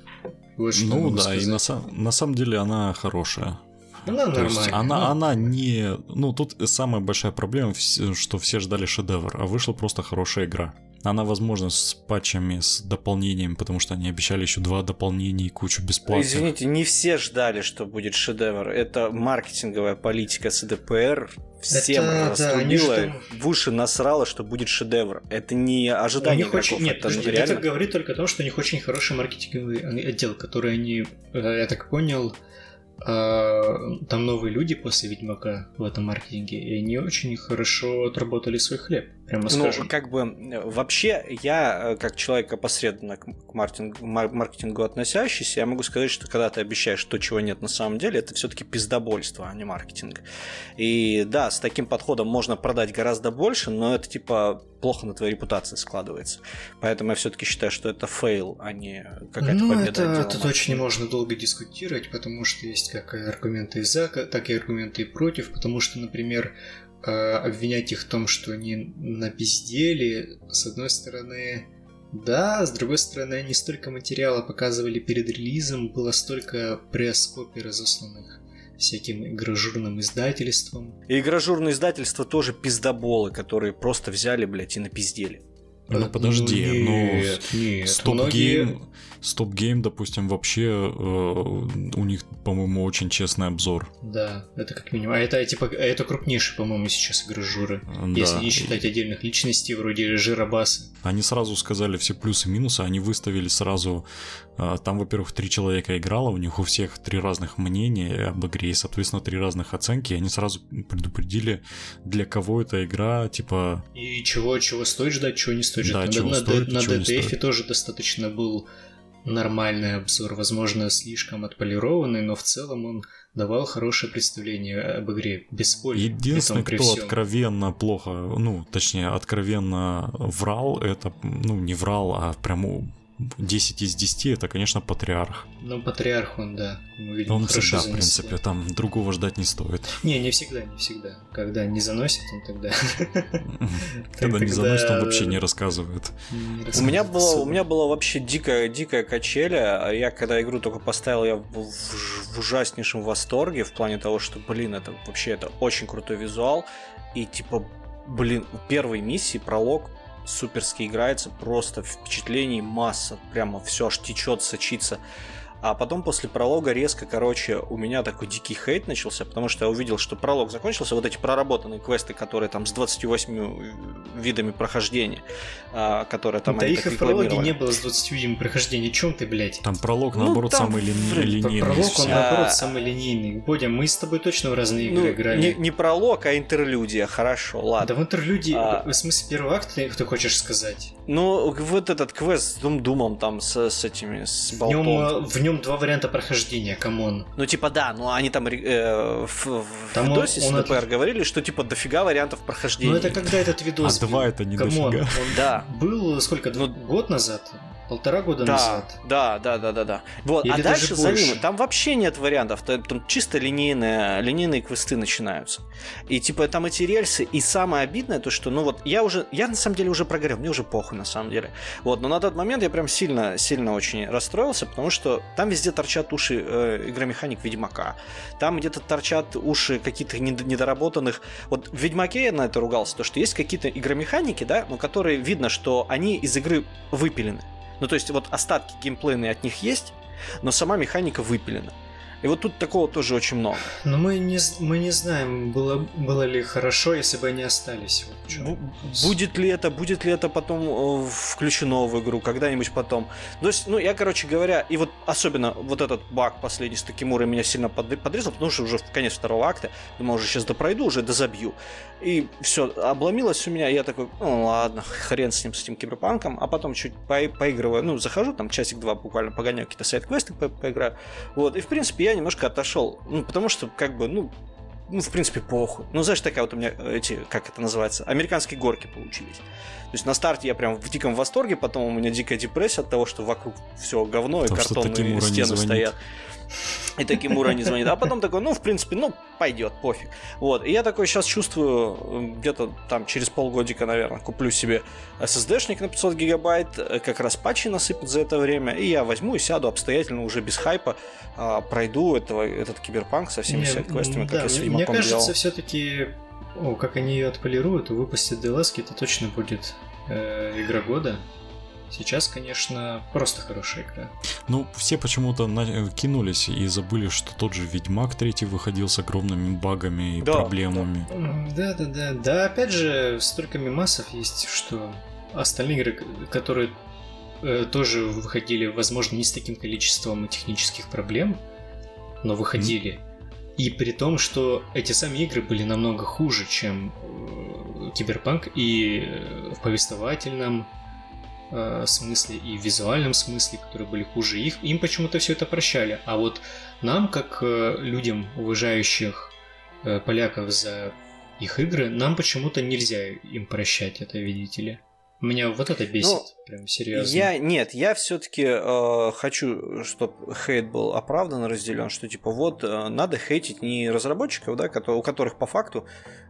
[SPEAKER 1] Вот ну да, сказать. и на, на самом деле она хорошая.
[SPEAKER 2] Она То нормальная. Есть
[SPEAKER 1] она, ну... она не... Ну, тут самая большая проблема, что все ждали шедевр, а вышла просто хорошая игра. Она, возможно, с патчами, с дополнениями, потому что они обещали еще два дополнения и кучу бесплатных.
[SPEAKER 3] Извините, не все ждали, что будет шедевр. Это маркетинговая политика СДПР. Всем это, раструбила, да, что... в уши насрала, что будет шедевр. Это не ожидание игроков,
[SPEAKER 2] очень... Нет, это, подожди, реально... это говорит только о том, что у них очень хороший маркетинговый отдел, который они, э, я так понял, там новые люди после Ведьмака в этом маркетинге, и они очень хорошо отработали свой хлеб, прямо ну, скажем.
[SPEAKER 3] Ну, как бы, вообще, я, э, как человек опосредованно к маркетингу, маркетингу относящийся, я могу сказать, что когда ты обещаешь то, чего нет на самом деле, это все-таки пиздобольство, а не маркетинг. И да, с таким подходом можно продать гораздо больше, но это, типа, плохо на твоей репутации складывается. Поэтому я все-таки считаю, что это фейл, а не какая-то ну, победа.
[SPEAKER 2] Это, это точно можно долго дискутировать, потому что есть как аргументы и за, так и аргументы и против, потому что, например, э, обвинять их в том, что они напиздели, с одной стороны, да, с другой стороны, они столько материала показывали перед релизом, было столько пресс-копий разосланных всяким игрожурным издательством.
[SPEAKER 3] И игрожурные издательства тоже пиздоболы, которые просто взяли, блядь, и напиздели.
[SPEAKER 1] Ну подожди, ну, нет, ну нет, стоп многие... Game, StopGame, допустим, вообще э, у них, по-моему, очень честный обзор.
[SPEAKER 2] Да, это как минимум. А это типа это крупнейший, по-моему, сейчас игры да. если не считать отдельных личностей вроде Жиробаса.
[SPEAKER 1] Они сразу сказали все плюсы и минусы, они выставили сразу а, там, во-первых, три человека играло, у них у всех три разных мнения об игре, и, соответственно, три разных оценки, они сразу предупредили, для кого эта игра, типа...
[SPEAKER 2] И чего, чего стоит ждать, чего не стоит
[SPEAKER 1] ждать. Да,
[SPEAKER 2] на,
[SPEAKER 1] чего
[SPEAKER 2] на,
[SPEAKER 1] стоит,
[SPEAKER 2] на,
[SPEAKER 1] чего
[SPEAKER 2] DTF тоже достаточно был нормальный обзор, возможно, слишком отполированный, но в целом он давал хорошее представление об игре, без спойлеров.
[SPEAKER 1] Единственный, кто всем. откровенно плохо, ну, точнее, откровенно врал, это, ну, не врал, а прямо 10 из 10 это, конечно, патриарх.
[SPEAKER 2] Ну, патриарх он, да.
[SPEAKER 1] Мы видим, он всегда, в принципе, там другого ждать не стоит.
[SPEAKER 2] Не, не всегда, не всегда. Когда не заносит он тогда.
[SPEAKER 1] Когда не заносит, он вообще не рассказывает.
[SPEAKER 3] У меня было, у меня была вообще дикая, дикая качеля. Я когда игру только поставил, я в ужаснейшем восторге в плане того, что, блин, это вообще это очень крутой визуал. И типа, блин, у первой миссии пролог суперски играется, просто впечатлений масса, прямо все аж течет, сочится. А потом после пролога резко, короче, у меня такой дикий хейт начался, потому что я увидел, что пролог закончился, вот эти проработанные квесты, которые там с 28 видами прохождения, а, которые там...
[SPEAKER 2] Да их и в прологе не было с 20 видами прохождения, чем ты, блядь?
[SPEAKER 1] Там пролог, ну, наоборот, там... самый ли... линейный.
[SPEAKER 2] Пролог, он, наоборот, а... самый линейный. Бодя, мы с тобой точно в разные игры ну, играли.
[SPEAKER 3] Не, не пролог, а интерлюдия, хорошо, ладно.
[SPEAKER 2] Да в интерлюдии, а... в смысле, первый акт, ты, ты хочешь сказать?
[SPEAKER 3] Ну, вот этот квест с Дум-Думом там, с, с этими, с
[SPEAKER 2] болтом. В нем, в нем нем два варианта прохождения, come on.
[SPEAKER 3] Ну, типа, да, ну они там э, в, в там видосе он, CDPR от... говорили, что типа дофига вариантов прохождения.
[SPEAKER 2] Ну, это когда этот видос.
[SPEAKER 1] А два это не come on, дофига.
[SPEAKER 2] Он да. был сколько, ну, год назад? Полтора года
[SPEAKER 3] да,
[SPEAKER 2] назад.
[SPEAKER 3] Да, да, да, да, да. Вот, Или а дальше за ним там вообще нет вариантов. Там, там чисто линейные, линейные квесты начинаются. И типа там эти рельсы. И самое обидное то, что, ну вот, я уже, я на самом деле уже прогорел, мне уже похуй на самом деле. Вот, но на тот момент я прям сильно, сильно очень расстроился, потому что там везде торчат уши э, игромеханик Ведьмака. Там где-то торчат уши каких-то недоработанных. Вот в Ведьмаке я на это ругался, то что есть какие-то игромеханики, да, но которые видно, что они из игры выпилены. Ну, то есть вот остатки геймплейные от них есть, но сама механика выпилена. И вот тут такого тоже очень много.
[SPEAKER 2] Но мы не, мы не знаем, было, было ли хорошо, если бы они остались.
[SPEAKER 3] Вот будет ли это, будет ли это потом э, включено в игру, когда-нибудь потом. То есть, ну, я, короче говоря, и вот особенно вот этот баг последний с Такимурой меня сильно подрезал, потому что уже в конец второго акта, думал, уже сейчас допройду, уже дозабью. И все, обломилось у меня, и я такой, ну ладно, хрен с ним, с этим киберпанком, а потом чуть по поигрываю, ну, захожу, там часик-два буквально погоняю какие-то сайт-квесты, по поиграю. Вот, и в принципе я немножко отошел, ну, потому что, как бы, ну, ну, в принципе, похуй. Ну, знаешь, такая вот у меня эти, как это называется, американские горки получились. То есть на старте я прям в диком восторге, потом у меня дикая депрессия от того, что вокруг все говно Потому и картонные стены стоят и таким уровнем звонит. А потом такой, ну, в принципе, ну, пойдет, пофиг. Вот. И я такой сейчас чувствую, где-то там через полгодика, наверное, куплю себе SSD-шник на 500 гигабайт, э, как раз патчи насыпят за это время, и я возьму и сяду обстоятельно, уже без хайпа, а, пройду этого, этот киберпанк со всеми сайт-квестами,
[SPEAKER 2] как да, я с Мне кажется, все-таки, о, как они ее отполируют выпустят DLS, это точно будет э, игра года. Сейчас, конечно, просто хорошая игра.
[SPEAKER 1] Ну, все почему-то на... кинулись и забыли, что тот же Ведьмак третий выходил с огромными багами и да, проблемами.
[SPEAKER 2] Да, да, да. Да, опять же, столько мемасов есть, что остальные игры, которые э, тоже выходили, возможно, не с таким количеством технических проблем, но выходили. Mm. И при том, что эти сами игры были намного хуже, чем э, Киберпанк и э, в повествовательном, э, смысле и в визуальном смысле, которые были хуже их, им почему-то все это прощали. А вот нам, как э, людям, уважающих э, поляков за их игры, нам почему-то нельзя им прощать это, видите ли. Меня вот это бесит, ну, прям серьезно.
[SPEAKER 3] Я нет, я все-таки э, хочу, чтобы хейт был оправдан, разделен, что типа вот э, надо хейтить не разработчиков, да, которые, у которых по факту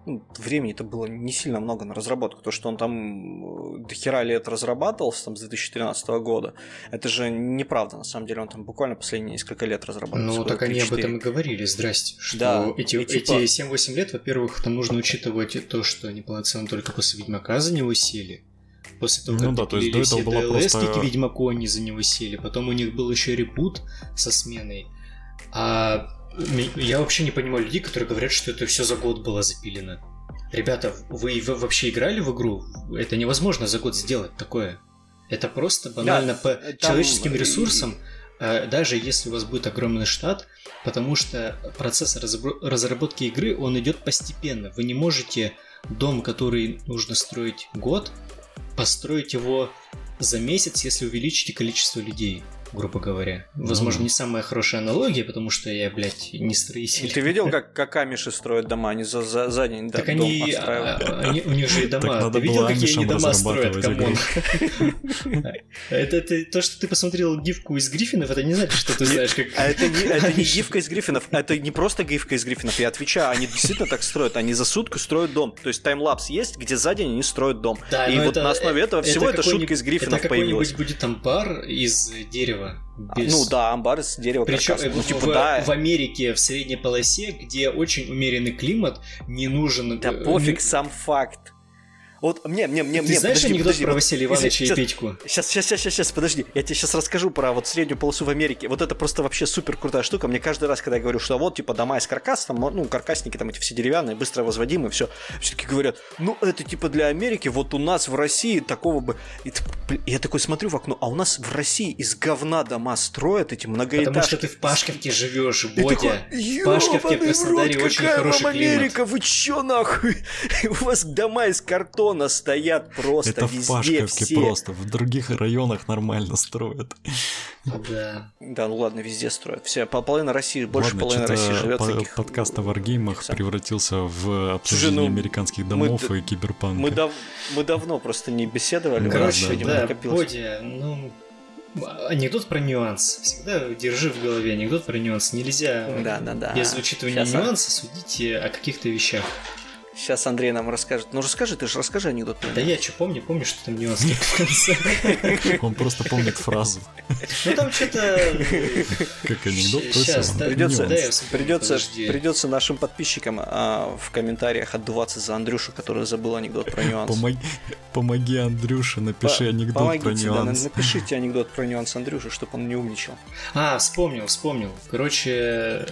[SPEAKER 3] ну, времени-то было не сильно много на разработку, то что он там до хера лет разрабатывался там с 2013 года, это же неправда на самом деле, он там буквально последние несколько лет разрабатывался.
[SPEAKER 2] Ну так они об этом и говорили, здрасте, что да, эти, и, типа... эти 7-8 лет, во-первых, там нужно учитывать то, что они полноценно только после Ведьмака за него сели, После того, ну, как да, то есть до этого была просто... Ведьмаку они за него сели. Потом у них был еще репут со сменой. А я вообще не понимаю людей, которые говорят, что это все за год было запилено. Ребята, вы, вообще играли в игру? Это невозможно за год сделать такое. Это просто банально да, по там... человеческим ресурсам, э, даже если у вас будет огромный штат, потому что процесс разработки игры, он идет постепенно. Вы не можете дом, который нужно строить год, построить его за месяц, если увеличите количество людей. Грубо говоря. Возможно,
[SPEAKER 1] Ну.
[SPEAKER 2] не самая хорошая аналогия, потому что я, блядь, не строитель.
[SPEAKER 3] Ты видел, как, как амиши строят дома? Они за, за, за день
[SPEAKER 2] Так
[SPEAKER 3] дом
[SPEAKER 2] они,
[SPEAKER 3] отстраивают.
[SPEAKER 2] а, они- у них же и дома. Ты видел, какие они дома строят,
[SPEAKER 1] come
[SPEAKER 2] on? Это, это то, что ты посмотрел гифку из Гриффинов, это не значит, что ты знаешь, как...
[SPEAKER 3] А это не, это не гифка из Гриффинов, это не просто гифка из Гриффинов, я отвечаю, они действительно так строят, они за сутку строят дом. То есть таймлапс есть, где за день они строят дом. И вот на основе этого всего эта шутка из Гриффинов
[SPEAKER 2] это
[SPEAKER 3] появилась.
[SPEAKER 2] какой-нибудь будет амбар из дерева. Без-
[SPEAKER 3] Ну да, амбар из дерева
[SPEAKER 2] Причем
[SPEAKER 3] каркасного. Ну
[SPEAKER 2] в,
[SPEAKER 3] типа
[SPEAKER 2] в-
[SPEAKER 3] да,
[SPEAKER 2] в Америке, в средней полосе, где очень умеренный климат, не нужен...
[SPEAKER 3] да
[SPEAKER 2] э,
[SPEAKER 3] пофиг
[SPEAKER 2] не-
[SPEAKER 3] сам факт. Вот мне, мне, мне,
[SPEAKER 2] Ты
[SPEAKER 3] мне,
[SPEAKER 2] знаешь
[SPEAKER 3] подожди,
[SPEAKER 2] анекдот
[SPEAKER 3] подожди,
[SPEAKER 2] про
[SPEAKER 3] вот
[SPEAKER 2] Василия Ивановича и
[SPEAKER 3] щас-
[SPEAKER 2] Петьку?
[SPEAKER 3] Сейчас, сейчас, сейчас, сейчас, подожди. Я тебе сейчас расскажу про вот среднюю полосу в Америке. Вот это просто вообще супер крутая штука. Мне каждый раз, когда я говорю, что вот типа дома из каркаса, там, ну, каркасники там эти все деревянные, быстро возводимые, все, все-таки говорят, ну, это типа для Америки, вот у нас в России такого бы... И я такой смотрю в окно, а у нас в России из говна дома строят эти многоэтажки.
[SPEAKER 2] Потому что ты в Пашковке живешь,
[SPEAKER 3] И такой,
[SPEAKER 2] Бодя. В Пашковке, в
[SPEAKER 3] «Ёбаный
[SPEAKER 2] Краснодаре очень хороший
[SPEAKER 3] вам
[SPEAKER 2] климат.
[SPEAKER 3] Америка, вы чё нахуй? У вас дома из картона стоят просто
[SPEAKER 1] Это в
[SPEAKER 3] везде
[SPEAKER 1] Пашковке
[SPEAKER 3] все.
[SPEAKER 1] просто, в других районах нормально строят.
[SPEAKER 2] Да.
[SPEAKER 3] Да, ну ладно, везде строят. Все, пол- половина России, больше
[SPEAKER 1] Ладно,
[SPEAKER 3] половины России живет
[SPEAKER 1] по-
[SPEAKER 3] в таких...
[SPEAKER 1] подкаст о варгеймах превратился в обсуждение
[SPEAKER 3] ну,
[SPEAKER 1] американских
[SPEAKER 3] мы
[SPEAKER 1] домов
[SPEAKER 3] д-
[SPEAKER 1] и киберпанка.
[SPEAKER 3] Мы, дав- мы давно просто не беседовали.
[SPEAKER 1] Да,
[SPEAKER 2] Короче,
[SPEAKER 1] да,
[SPEAKER 3] видимо,
[SPEAKER 2] да,
[SPEAKER 3] накопилось.
[SPEAKER 2] Бодя, ну... Анекдот про нюанс. Всегда держи в голове анекдот про нюанс. Нельзя
[SPEAKER 3] Да, да, да.
[SPEAKER 2] без учитывания
[SPEAKER 3] Щас, а-
[SPEAKER 2] нюанса судить о каких-то вещах.
[SPEAKER 3] Сейчас Андрей нам расскажет. Ну расскажи, ты же расскажи анекдот.
[SPEAKER 2] Да я что помню, помню, что там нюанс в конце.
[SPEAKER 1] Он просто помнит фразу,
[SPEAKER 2] Ну там что-то...
[SPEAKER 1] как анекдот.
[SPEAKER 2] Да,
[SPEAKER 3] Придется, придется, придется нашим подписчикам а, в комментариях отдуваться за Андрюшу, который забыл анекдот про нюанс.
[SPEAKER 1] Помоги, помоги Андрюше, напиши анекдот про нюанс.
[SPEAKER 3] напишите анекдот про нюанс Андрюши, чтобы он не умничал.
[SPEAKER 2] А, вспомнил, вспомнил. Короче,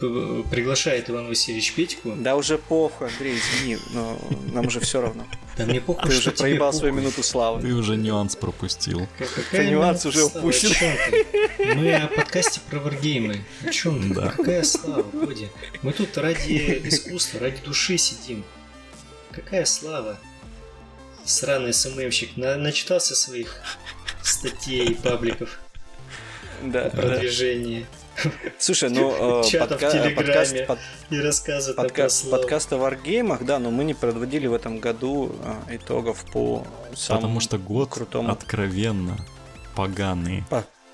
[SPEAKER 2] э, приглашает Иван Васильевич Петьку.
[SPEAKER 3] Да уже похуй, Андрей, извини, но нам уже все равно.
[SPEAKER 2] Да мне похуй,
[SPEAKER 3] Ты уже проебал
[SPEAKER 2] похуй.
[SPEAKER 3] свою минуту славы.
[SPEAKER 1] Ты уже нюанс пропустил.
[SPEAKER 2] Какая
[SPEAKER 3] нюанс уже
[SPEAKER 2] ты? Мы о подкасте про варгеймы. О чем ты?
[SPEAKER 1] Да.
[SPEAKER 2] Какая слава, Бодя? Мы тут ради искусства, ради души сидим. Какая слава? Сраный СММщик на- начитался своих статей, пабликов
[SPEAKER 3] Да,
[SPEAKER 2] о
[SPEAKER 3] да. Слушай, ну э,
[SPEAKER 2] в Телеграме.
[SPEAKER 3] подкаст, под-
[SPEAKER 2] и про
[SPEAKER 3] подкаст, о варгеймах, да, но мы не подводили в этом году э, итогов по самому
[SPEAKER 1] Потому что год
[SPEAKER 3] крутому.
[SPEAKER 1] откровенно поганый.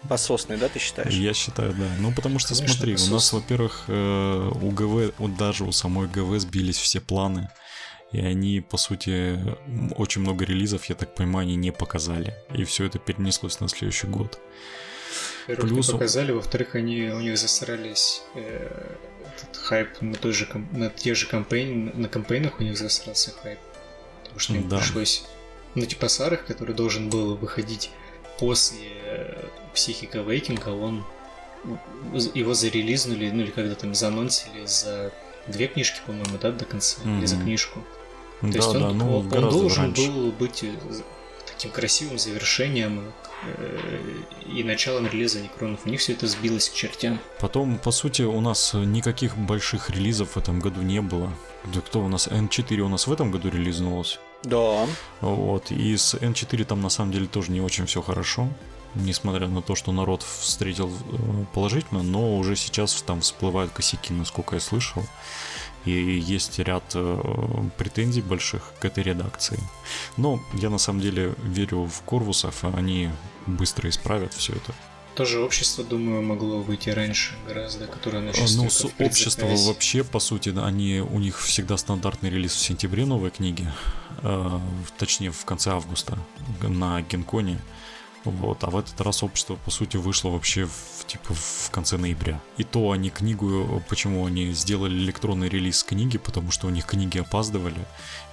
[SPEAKER 3] пососный, да, ты считаешь?
[SPEAKER 1] Я считаю, да. Ну, потому что,
[SPEAKER 2] Конечно,
[SPEAKER 1] смотри, у нас, во-первых, э, у ГВ, вот даже у самой ГВ сбились все планы. И они, по сути, очень много релизов, я так понимаю, они не показали. И все это перенеслось на следующий год.
[SPEAKER 2] Во-первых, не
[SPEAKER 1] Плюс у-
[SPEAKER 2] показали, во-вторых, они у них засрались э, этот хайп на той же на тех же кампейн, на кампейнах у них засрался хайп. Потому что им
[SPEAKER 1] Да.
[SPEAKER 2] пришлось на типа Сарах, который должен был выходить после э, психика Вейкинга, он его зарелизнули, ну или когда там заанонсили за две книжки, по-моему, да, до конца, или за книжку. То
[SPEAKER 1] Да,
[SPEAKER 2] есть он,
[SPEAKER 1] да, ну,
[SPEAKER 2] он должен
[SPEAKER 1] раньше.
[SPEAKER 2] был быть э, таким красивым завершением э, и началом релиза Некронов. У них все это сбилось к чертям.
[SPEAKER 1] Потом, по сути, у нас никаких больших релизов в этом году не было. Да кто у нас? N4 у нас в этом году релизнулась.
[SPEAKER 3] Да.
[SPEAKER 1] Вот, и с N4 там на самом деле тоже не очень все хорошо, несмотря на то, что народ встретил э, положительно, но уже сейчас там всплывают косяки, насколько я слышал, и есть ряд э, претензий больших к этой редакции. Но я на самом деле верю в Корвусов, они быстро исправят все это.
[SPEAKER 2] Тоже общество, думаю, могло выйти раньше гораздо, которое началось
[SPEAKER 1] Ну, с
[SPEAKER 2] предзаказе.
[SPEAKER 1] вообще, по сути, да, они, у них всегда стандартный релиз в сентябре новой книги, э, точнее, в конце августа на Генконе. Вот, а в этот раз общество, по сути, вышло вообще в, типа в конце ноября. И то они книгу, почему они сделали электронный релиз книги, потому что у них книги опаздывали,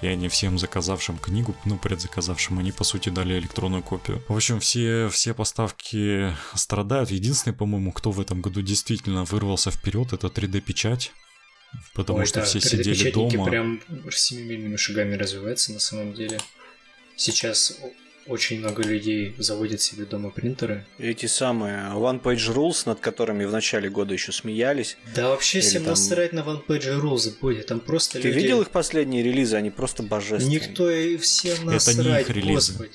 [SPEAKER 1] и они всем заказавшим книгу, ну, предзаказавшим, они, по сути, дали электронную копию. В общем, все, все поставки страдают. Единственный, по-моему, кто в этом году действительно вырвался вперед, это 3D-печать. Потому
[SPEAKER 2] Ой,
[SPEAKER 1] что
[SPEAKER 2] да,
[SPEAKER 1] все сидели
[SPEAKER 2] 3D-печатники
[SPEAKER 1] дома.
[SPEAKER 2] прям семимильными шагами развиваются на самом деле. Сейчас очень много людей заводят себе дома принтеры.
[SPEAKER 3] Эти самые One Page Rules, над которыми в начале года еще смеялись.
[SPEAKER 2] Да вообще
[SPEAKER 3] Или
[SPEAKER 2] всем
[SPEAKER 3] там-
[SPEAKER 2] насрать на One Page Rules, Бодя, там просто
[SPEAKER 3] Ты
[SPEAKER 2] люди...
[SPEAKER 3] видел их последние релизы? Они просто божественные.
[SPEAKER 2] Никто и всем
[SPEAKER 1] Это не
[SPEAKER 2] насрать,
[SPEAKER 1] их релизы.
[SPEAKER 2] господи.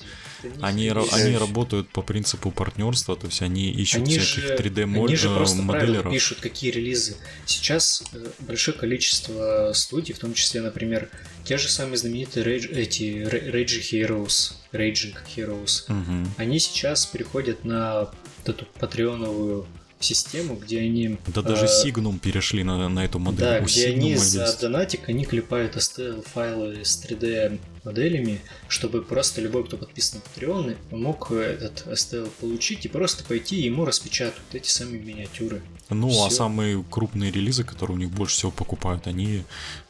[SPEAKER 1] Они, ра- они работают по принципу партнерства, то есть они ищут
[SPEAKER 2] Они
[SPEAKER 1] всяких
[SPEAKER 2] же,
[SPEAKER 1] 3D
[SPEAKER 2] они же просто
[SPEAKER 1] моделеров.
[SPEAKER 2] пишут, какие релизы. Сейчас э, большое количество студий, в том числе, например, те же самые знаменитые Rage, эти Ra- Rage Heroes, Raging Heroes,
[SPEAKER 1] Мгм.
[SPEAKER 2] они сейчас переходят на эту патреоновую систему, где они...
[SPEAKER 1] Да даже
[SPEAKER 2] э,
[SPEAKER 1] Signum перешли на, на эту модель.
[SPEAKER 2] Да,
[SPEAKER 1] У
[SPEAKER 2] где
[SPEAKER 1] Signum
[SPEAKER 2] они за
[SPEAKER 1] есть.
[SPEAKER 2] донатик, они клепают STL-файлы с 3D моделями, чтобы просто любой, кто подписан на Patreon, мог этот STL получить и просто пойти и ему распечатать эти самые миниатюры.
[SPEAKER 1] Ну, а
[SPEAKER 2] всё.
[SPEAKER 1] самые крупные релизы, которые у них больше всего покупают, они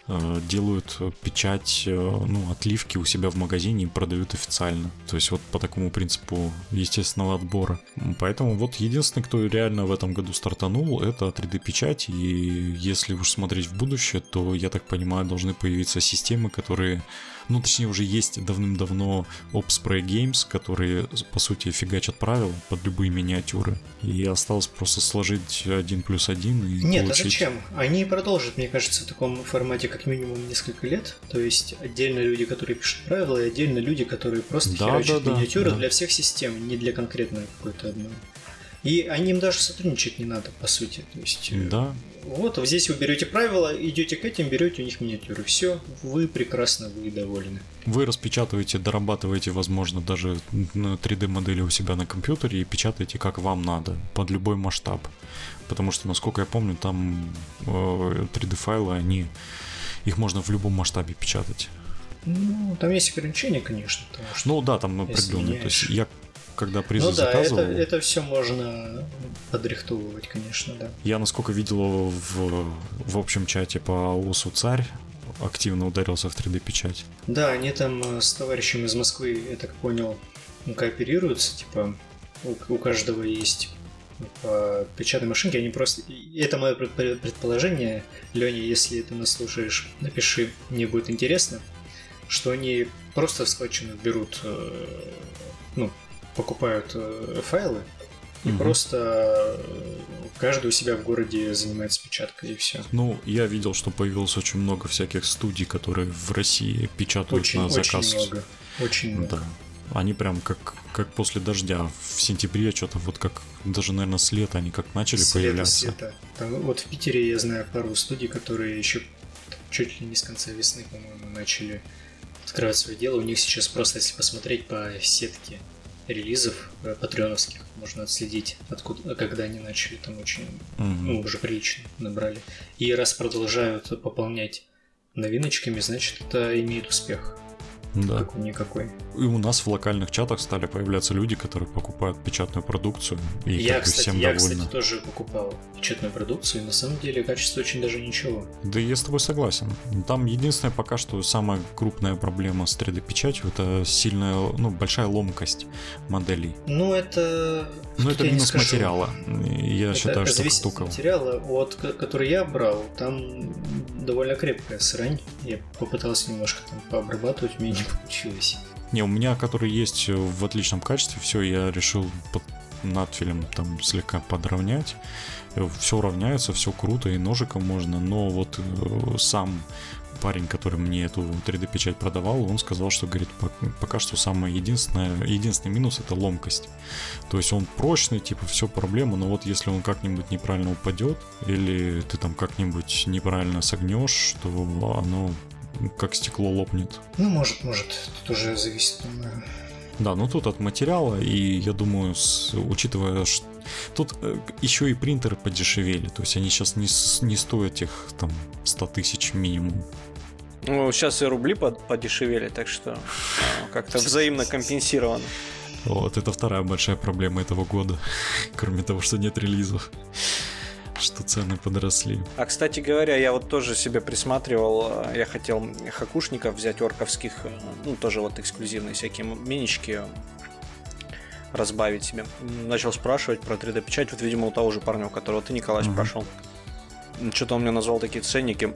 [SPEAKER 1] делают э, печать, э, ну, отливки у себя в магазине и продают официально. То есть вот по такому принципу естественного отбора. Поэтому вот единственный, кто реально в этом году стартанул, это 3D-печать. И если уж смотреть в будущее, то, я так понимаю, должны появиться системы, которые ну, точнее, уже есть давным-давно Opspray Games, которые, по сути, фигачат правила под любые миниатюры. И осталось просто сложить один плюс один и
[SPEAKER 2] Нет,
[SPEAKER 1] получить...
[SPEAKER 2] а зачем? Они продолжат, мне кажется, в таком формате как минимум несколько лет. То есть отдельно люди, которые пишут правила, и отдельно люди, которые просто
[SPEAKER 1] Да,
[SPEAKER 2] херачат
[SPEAKER 1] да, да,
[SPEAKER 2] миниатюры
[SPEAKER 1] да.
[SPEAKER 2] для всех систем, не для конкретной какой-то одной. И они им даже сотрудничать не надо, по сути. То есть, э,
[SPEAKER 1] Да,
[SPEAKER 2] вот, здесь вы берете правила, идете к этим, берете у них миниатюры. Все, вы прекрасно, вы довольны.
[SPEAKER 1] вы распечатываете, дорабатываете, возможно, даже на 3D-модели у себя на компьютере и печатаете как вам надо, под любой масштаб. Потому что, насколько я помню, там э, 3D-файлы, они... Их можно в любом масштабе печатать.
[SPEAKER 2] Ну, там есть ограничения, конечно, что...
[SPEAKER 1] Ну да, там определенные. То есть я когда призы
[SPEAKER 2] ну да,
[SPEAKER 1] заказывал,
[SPEAKER 2] это, это все можно подрихтовывать, конечно, да.
[SPEAKER 1] я насколько видел в, в общем чате по ОСУ «Царь», активно ударился в 3D-печать.
[SPEAKER 2] Да, они там э, с товарищем из Москвы, я так понял, кооперируются, типа, у, у каждого есть по печатной машинке, они просто... Это мое пред- предположение, Леня, если ты нас слушаешь, напиши, мне будет интересно, что они просто в складчину берут, э, ну, покупают э, файлы, и
[SPEAKER 1] Мгм.
[SPEAKER 2] просто э, каждый у себя в городе занимается печаткой, и все.
[SPEAKER 1] Ну, я видел, что появилось очень много всяких студий, которые в России печатают
[SPEAKER 2] Очень,
[SPEAKER 1] на
[SPEAKER 2] очень
[SPEAKER 1] заказ.
[SPEAKER 2] много. Очень много.
[SPEAKER 1] Да. Они прям как, как после дождя. В сентябре что-то вот как даже, наверное, с лета они как начали
[SPEAKER 2] С лета,
[SPEAKER 1] появляться.
[SPEAKER 2] с лета. Там, вот в Питере я знаю пару студий, которые еще чуть ли не с конца весны, по-моему, начали открывать свое дело. У них сейчас просто, если посмотреть по сетке релизов э, патреоновских, можно отследить, откуда, когда они начали, там очень,
[SPEAKER 1] Мгм.
[SPEAKER 2] ну, уже прилично набрали. И раз продолжают пополнять новиночками, значит, это имеет успех.
[SPEAKER 1] Да.
[SPEAKER 2] Какой-никакой.
[SPEAKER 1] И у нас в локальных чатах стали появляться люди, которые покупают печатную продукцию. И
[SPEAKER 2] я, кстати,
[SPEAKER 1] всем
[SPEAKER 2] я,
[SPEAKER 1] довольны.
[SPEAKER 2] кстати, тоже покупал печатную продукцию, и на самом деле качество очень даже ничего.
[SPEAKER 1] Да я с тобой согласен. Там единственная пока что самая крупная проблема с 3D-печатью это сильная, ну, большая ломкость моделей.
[SPEAKER 2] Ну, это...
[SPEAKER 1] Ну, это минус
[SPEAKER 2] скажу.
[SPEAKER 1] материала. Я
[SPEAKER 2] Это
[SPEAKER 1] считаю, что
[SPEAKER 2] зависит от материала. Вот, ко- который я брал, там довольно крепкая срань. Я попытался немножко там пообрабатывать, у меня не получилось.
[SPEAKER 1] Не, у меня, который есть в отличном качестве, все, я решил под надфилем там слегка подровнять. Все равняется, все круто, и ножиком можно, но вот э, сам парень, который мне эту 3D-печать продавал, он сказал, что, говорит, «Пок- пока что самое единственное, единственный минус это ломкость. То есть он прочный, типа, все проблема, но вот если он как-нибудь неправильно упадет, или ты там как-нибудь неправильно согнешь, то оно как стекло лопнет.
[SPEAKER 2] Ну, может, может, тут уже зависит, думаю.
[SPEAKER 1] Да, ну тут от материала, и я думаю, с- учитывая, что тут еще и принтеры подешевели, то есть они сейчас не, не стоят этих там 100 тысяч минимум.
[SPEAKER 3] Ну, сейчас и рубли под- подешевели, так что а, как-то взаимно компенсировано.
[SPEAKER 1] Вот, это вторая большая проблема этого года, кроме того, что нет релизов, что цены подросли.
[SPEAKER 3] А, кстати говоря, я вот тоже себе присматривал, э, я хотел хакушников взять орковских, э, ну, тоже вот эксклюзивные всякие минички разбавить себе. Начал спрашивать про 3D-печать, вот, видимо, у того же парня, у которого ты, Николай,
[SPEAKER 1] Мгм.
[SPEAKER 3] спрашивал. Что-то он мне назвал такие ценники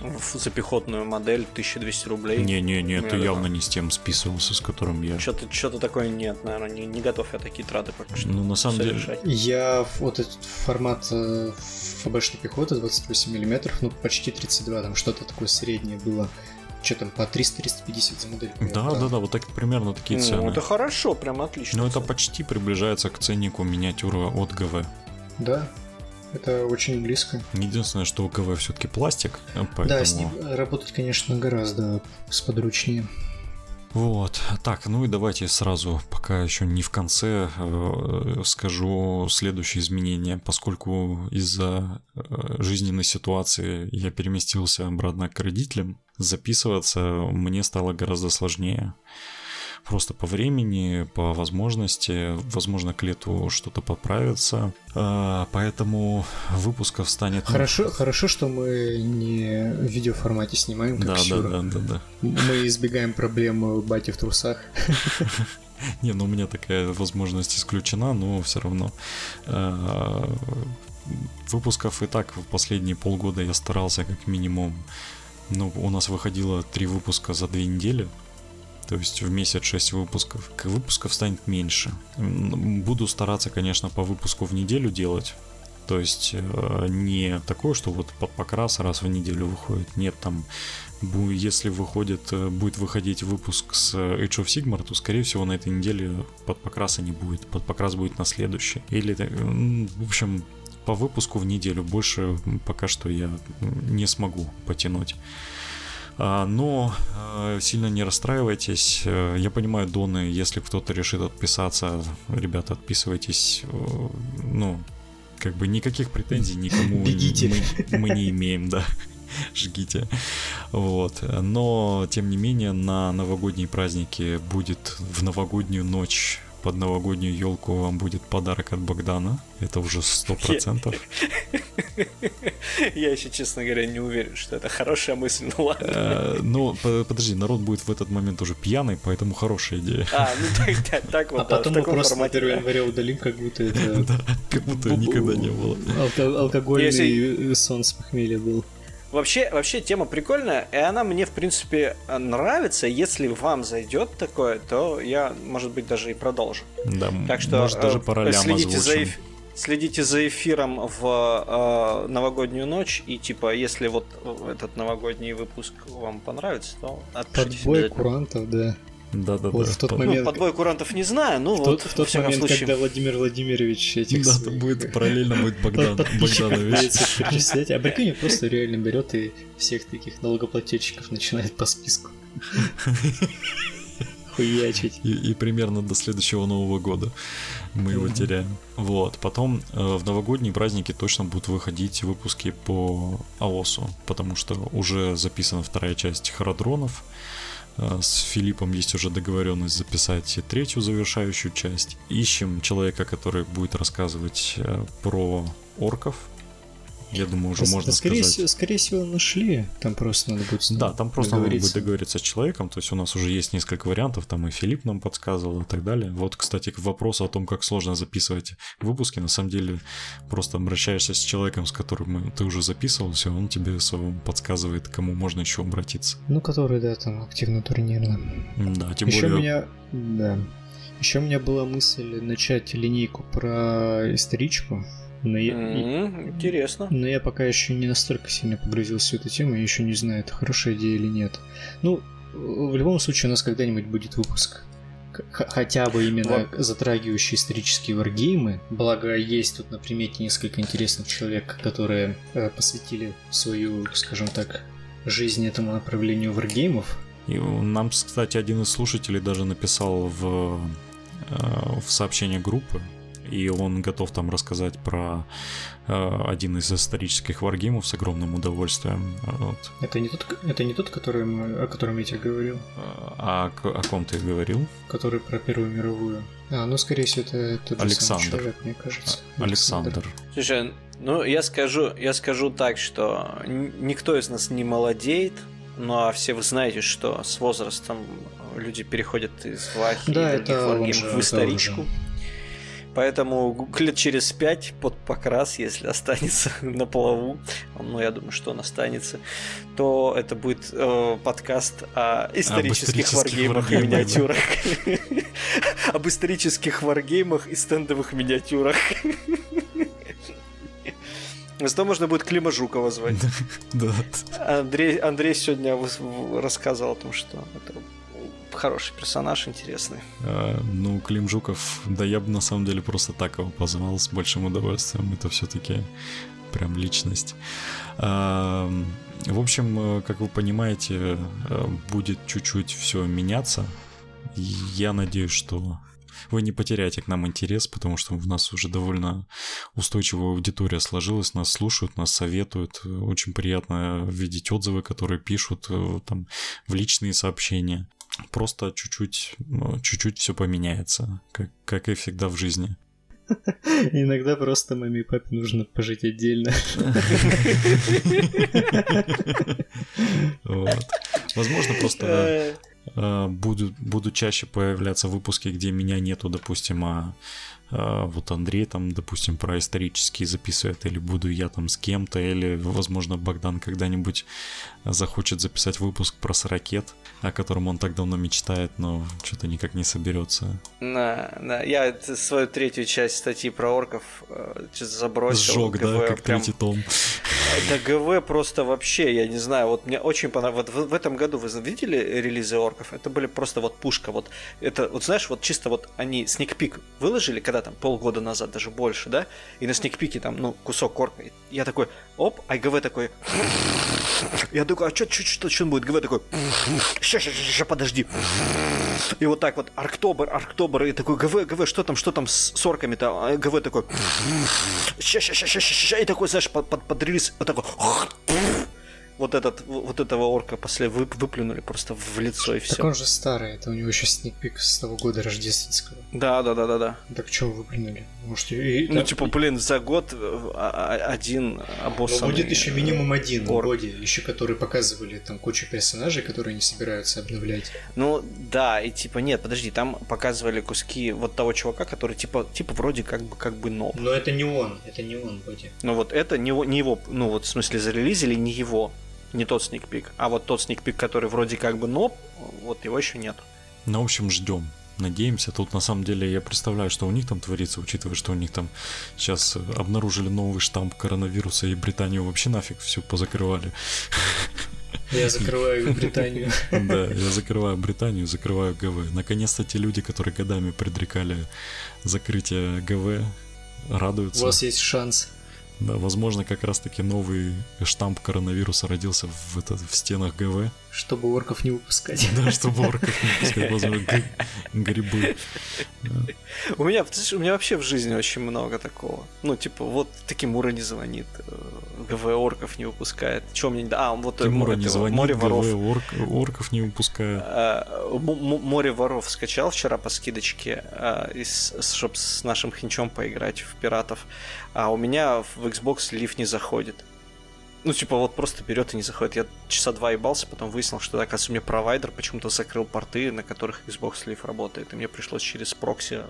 [SPEAKER 3] в- за пехотную модель 1200 рублей.
[SPEAKER 1] Не-не-не, ты
[SPEAKER 3] Я
[SPEAKER 1] явно
[SPEAKER 3] думаю.
[SPEAKER 1] не с тем списывался, с которым я...
[SPEAKER 3] Что-то, что-то такое нет, наверное, не, не готов я такие траты пока что
[SPEAKER 1] Ну, на самом деле,
[SPEAKER 3] совершать.
[SPEAKER 2] Я в- вот этот формат э, ФБшной пехоты 28 мм, ну, почти 32, там что-то такое среднее было. Что там, по 300-350 за модель.
[SPEAKER 1] Да, да, да, вот так примерно такие
[SPEAKER 3] Ну,
[SPEAKER 1] цены.
[SPEAKER 3] это хорошо, прям отлично.
[SPEAKER 1] Но это почти приближается к ценнику миниатюры от ГВ.
[SPEAKER 2] Да, это очень близко.
[SPEAKER 1] Единственное, что у ГВ все-таки пластик, э, поэтому...
[SPEAKER 2] Да, с ним работать, конечно, гораздо сподручнее.
[SPEAKER 1] Вот, так, ну и давайте сразу, пока еще не в конце, э, скажу следующее изменение. Поскольку из-за э, жизненной ситуации я переместился обратно к родителям, записываться мне стало гораздо сложнее. Просто по времени, по возможности, возможно, к лету что-то поправится. Э, Поэтому выпусков станет...
[SPEAKER 2] Хорошо, хорошо, что мы не в видеоформате снимаем, как
[SPEAKER 1] Да, да, да, да, да.
[SPEAKER 2] Мы избегаем проблемы бати в трусах.
[SPEAKER 1] Не, ну у меня такая возможность исключена, но все равно. э, Выпусков и так в последние полгода я старался как минимум. Ну, у нас выходило три выпуска за две недели. То есть в месяц 6 выпусков. К выпусков станет меньше. Буду стараться, конечно, по выпуску в неделю делать. То есть э, не такое, что вот под покрас раз в неделю выходит. Нет, там если выходит, э, будет выходить выпуск с Age of Sigmar, то скорее всего на этой неделе под покраса не будет. Под покрас будет на следующий. Или, э, в общем, по выпуску в неделю. Больше пока что я не смогу потянуть. А, Но э, сильно не расстраивайтесь. Э, Я понимаю, Доны, если кто-то решит отписаться, ребята, отписывайтесь. Э, Ну, как бы никаких претензий никому
[SPEAKER 2] Бегите.
[SPEAKER 1] Мы, мы не имеем, да. Жгите. Вот. Но, тем не менее, на новогодние праздники будет в новогоднюю ночь под новогоднюю елку вам будет подарок от Богдана. Это уже сто процентов.
[SPEAKER 3] Я еще, честно говоря, не уверен, что это хорошая мысль, ну ладно.
[SPEAKER 1] Э, Ну, по- подожди, народ будет в этот момент уже пьяный, поэтому хорошая идея.
[SPEAKER 3] А, ну так, так, так вот,
[SPEAKER 2] А потом мы просто на
[SPEAKER 3] формате,
[SPEAKER 2] 1
[SPEAKER 3] да.
[SPEAKER 2] января удалим, как будто это
[SPEAKER 1] как будто никогда не было.
[SPEAKER 2] алко- алкогольный сон с похмелья был.
[SPEAKER 3] Вообще, вообще тема прикольная, и она мне, в принципе, нравится. Если вам зайдет такое, то я, может быть, даже и продолжу.
[SPEAKER 1] Да,
[SPEAKER 3] Так что
[SPEAKER 1] может даже
[SPEAKER 3] э,
[SPEAKER 1] по ролям
[SPEAKER 3] следите за, эф- следите за эфиром в э, новогоднюю ночь, и типа, если вот этот новогодний выпуск вам понравится, то отпишитесь
[SPEAKER 2] Подбой курантов, да.
[SPEAKER 1] Да-да-да.
[SPEAKER 2] Вот в тот
[SPEAKER 1] По-
[SPEAKER 2] момент-
[SPEAKER 3] Ну, подбой курантов не знаю, ну
[SPEAKER 2] В
[SPEAKER 3] вот,
[SPEAKER 2] тот, в тот момент,
[SPEAKER 3] случае.
[SPEAKER 2] когда Владимир Владимирович этих
[SPEAKER 1] Да,
[SPEAKER 2] своих,
[SPEAKER 1] будет параллельно будет Богдан Богданович.
[SPEAKER 2] А прикинь, просто реально берет и всех таких налогоплательщиков начинает по списку хуячить.
[SPEAKER 1] И, и примерно до следующего Нового года мы его теряем. Вот. Потом э, в новогодние праздники точно будут выходить выпуски по АОСу, потому что уже записана вторая часть Харадронов. Э, С Филиппом есть уже договоренность записать третью завершающую часть. Ищем человека, который будет рассказывать э, про орков. Я думаю, уже
[SPEAKER 2] Да,
[SPEAKER 1] можно
[SPEAKER 2] скорее,
[SPEAKER 1] сказать.
[SPEAKER 2] всего, скорее всего, нашли. Там просто надо будет
[SPEAKER 1] Да, там просто надо будет
[SPEAKER 2] договориться.
[SPEAKER 1] с человеком, то есть у нас уже есть несколько вариантов, там и Филипп нам подсказывал и так далее. Вот, кстати, к вопросу о том, как сложно записывать выпуски, на самом деле просто обращаешься с человеком, с которым ты уже записывался, он тебе своим подсказывает, к кому можно еще обратиться.
[SPEAKER 2] Ну, который, да, там активно турнирно.
[SPEAKER 1] Да, тем
[SPEAKER 2] Еще
[SPEAKER 1] более...
[SPEAKER 2] меня, да. Еще у меня была мысль начать линейку про историчку, но я,
[SPEAKER 3] М, Интересно.
[SPEAKER 2] но я пока еще не настолько сильно погрузился в эту тему, я еще не знаю, это хорошая идея или нет. Ну, в любом случае у нас когда-нибудь будет выпуск. Х- Хотя бы именно затрагивающий исторические варгеймы. Благо, есть тут на примете несколько интересных человек, которые э, посвятили свою, скажем так, жизнь этому направлению варгеймов.
[SPEAKER 1] И нам, кстати, один из слушателей даже написал в, э, в сообщение группы, и он готов там рассказать про э, один из исторических варгеймов с огромным удовольствием. Вот.
[SPEAKER 2] Это не тот, это не тот, который мы- о котором я тебе говорил,
[SPEAKER 1] А о, о ком ты говорил?
[SPEAKER 2] который про Первую мировую. А, ну, скорее всего, это тот же самый
[SPEAKER 1] Александр.
[SPEAKER 2] человек, мне кажется.
[SPEAKER 1] Александр.
[SPEAKER 3] Слушай, ну я скажу, я скажу так, что никто из нас не молодеет, ну а все вы знаете, что с возрастом люди переходят из вахи
[SPEAKER 2] Да,
[SPEAKER 3] и других
[SPEAKER 2] это
[SPEAKER 3] варгеймов
[SPEAKER 2] уже-
[SPEAKER 3] в
[SPEAKER 2] это
[SPEAKER 3] историчку. Поэтому лет через пять под покрас, если останется на плаву, ну я думаю, что он останется, то это будет э, подкаст о исторических
[SPEAKER 1] исторических
[SPEAKER 3] варгеймах и миниатюрах. Об исторических варгеймах и стендовых миниатюрах. Зато можно будет Клима Жукова звать.
[SPEAKER 1] Да.
[SPEAKER 3] Андрей, Андрей сегодня рассказывал о том, что это хороший персонаж, интересный.
[SPEAKER 1] А, ну, Клим Жуков, да я бы на самом деле просто так его позвал с большим удовольствием. Это все-таки прям личность. А, в общем, как вы понимаете, будет чуть-чуть все меняться. Я надеюсь, что вы не потеряете к нам интерес, потому что у нас уже довольно устойчивая аудитория сложилась, нас слушают, нас советуют. Очень приятно видеть отзывы, которые пишут э, там в личные сообщения. Просто чуть-чуть, ну, чуть-чуть все поменяется, как, как и всегда в жизни.
[SPEAKER 2] Иногда просто маме и папе нужно пожить отдельно.
[SPEAKER 1] Возможно, просто Э, будут, будут чаще появляться выпуски, где меня нету, допустим, а а, вот Андрей там, допустим, про исторические записывает, или буду я там с кем-то, или, возможно, Богдан когда-нибудь захочет записать выпуск про сорокет, о котором он так давно мечтает, но что-то никак не соберется.
[SPEAKER 3] Да, да, я свою третью часть статьи про орков э, забросил.
[SPEAKER 1] Сжег, ГВ, да, как прям... третий том.
[SPEAKER 3] Да, ГВ просто вообще, я не знаю, вот мне очень понравилось. Вот в, в этом году вы видели релизы орков? Это были просто вот пушка, вот это, вот знаешь, вот чисто вот они сникпик выложили, когда там полгода назад, даже больше, да, и на сникпике там, ну, кусок корка. Я такой, оп, а ГВ такой... Я такой, а что, что, что, что будет? ГВ такой, сейчас, сейчас, сейчас, подожди. И вот так вот, Арктобер, Арктобер, и такой, ГВ, ГВ, что там, что там с, с орками-то? А ГВ такой, сейчас, сейчас, сейчас, сейчас, и такой, знаешь, под, под, под релиз, вот такой, вот, этот, вот этого орка после вып, выплюнули просто в лицо и все.
[SPEAKER 2] Так он же старый, это у него еще сникпик с того года рождественского.
[SPEAKER 3] Да, да, да, да, да.
[SPEAKER 2] Так что выплюнули? Может, и,
[SPEAKER 3] ну, так... типа, блин, за год э, а, а, один обоссанный...
[SPEAKER 2] Но будет еще минимум один орк. боди, еще которые показывали там кучу персонажей, которые не собираются обновлять.
[SPEAKER 3] Ну, да, и типа, нет, подожди, там показывали куски вот того чувака, который типа, типа вроде как бы, как бы ноб.
[SPEAKER 2] Но это не он, это не он боди.
[SPEAKER 3] Ну вот это не, не его, ну вот в смысле зарелизили не его не тот сникпик. А вот тот сникпик, который вроде как бы ноп, вот его еще нет.
[SPEAKER 1] Ну, в общем, ждем. Надеемся. Тут на самом деле я представляю, что у них там творится, учитывая, что у них там сейчас обнаружили новый штамп коронавируса и Британию вообще нафиг все позакрывали.
[SPEAKER 2] Я закрываю Британию.
[SPEAKER 1] Да, я закрываю Британию, закрываю ГВ. Наконец-то те люди, которые годами предрекали закрытие ГВ, радуются.
[SPEAKER 2] У вас есть шанс.
[SPEAKER 1] Да, возможно, как раз-таки новый штамп коронавируса родился в, это, в стенах ГВ.
[SPEAKER 2] Чтобы орков не выпускать.
[SPEAKER 1] Да, чтобы орков не выпускать, возможно, грибы.
[SPEAKER 3] У меня, у меня вообще в жизни очень много такого. Ну, типа, вот Такимура не звонит, э, ГВ орков не выпускает. Чего мне... А, вот
[SPEAKER 1] э, Тимура не звонит, море воров. ГВ орков не выпускает.
[SPEAKER 3] Э, море воров скачал вчера по скидочке, чтобы с нашим хинчом поиграть в пиратов. А у меня в Xbox лифт не заходит. Ну, типа, вот просто берет и не заходит. Я часа два ебался, потом выяснил, что, оказывается, у меня провайдер почему-то закрыл порты, на которых Xbox Live работает, и мне пришлось через прокси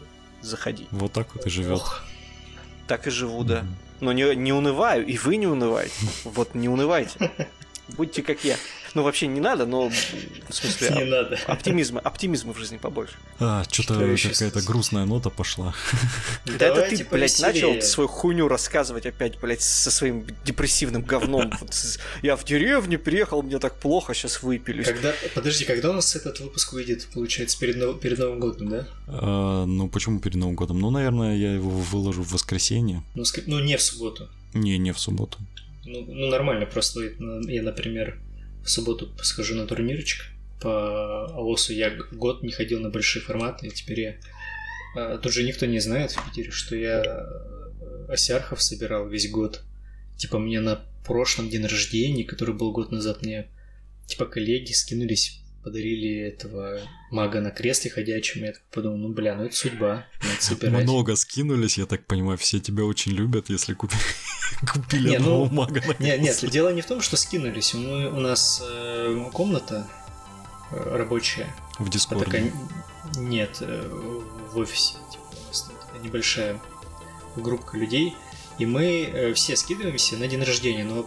[SPEAKER 3] заходить.
[SPEAKER 1] Вот так вот и живет.
[SPEAKER 3] Так и живу, да. Но не, не унываю, и вы не унываете. Вот не унывайте. Будьте как я. Ну, вообще не надо, но в смысле не надо. оптимизма, оптимизма в жизни побольше.
[SPEAKER 1] А, что-то какая-то грустная нота пошла.
[SPEAKER 3] Да это ты, блядь, начал свою хуйню рассказывать опять, блядь, со своим депрессивным говном. Я в деревню приехал, мне так плохо, сейчас выпилюсь.
[SPEAKER 2] Когда, подожди, когда у нас этот выпуск выйдет, получается, перед, перед Новым годом, да?
[SPEAKER 1] А, ну, почему перед Новым годом? Ну, наверное, я его выложу в воскресенье.
[SPEAKER 2] Ну, ну не в субботу.
[SPEAKER 1] Не, не в субботу.
[SPEAKER 2] Ну, ну нормально, просто я, например, в субботу схожу на турнирчик по АОСу. Я год не ходил на большие форматы, и теперь я... А, тут же никто не знает в Питере, что я э, осярхов собирал весь год. Типа мне на прошлом день рождения, который был год назад, мне типа коллеги скинулись подарили этого мага на кресле ходячем. Я так подумал, ну бля, ну это судьба.
[SPEAKER 1] Много скинулись, я так понимаю, все тебя очень любят, если купили, купили не, одного ну, мага на
[SPEAKER 2] кресле. Нет, нет, дело не в том, что скинулись. Мы, у нас э, комната э, рабочая.
[SPEAKER 1] В Дискорде? Такая...
[SPEAKER 2] Нет, э, в офисе. Типа, небольшая группа людей. И мы все скидываемся на день рождения. Но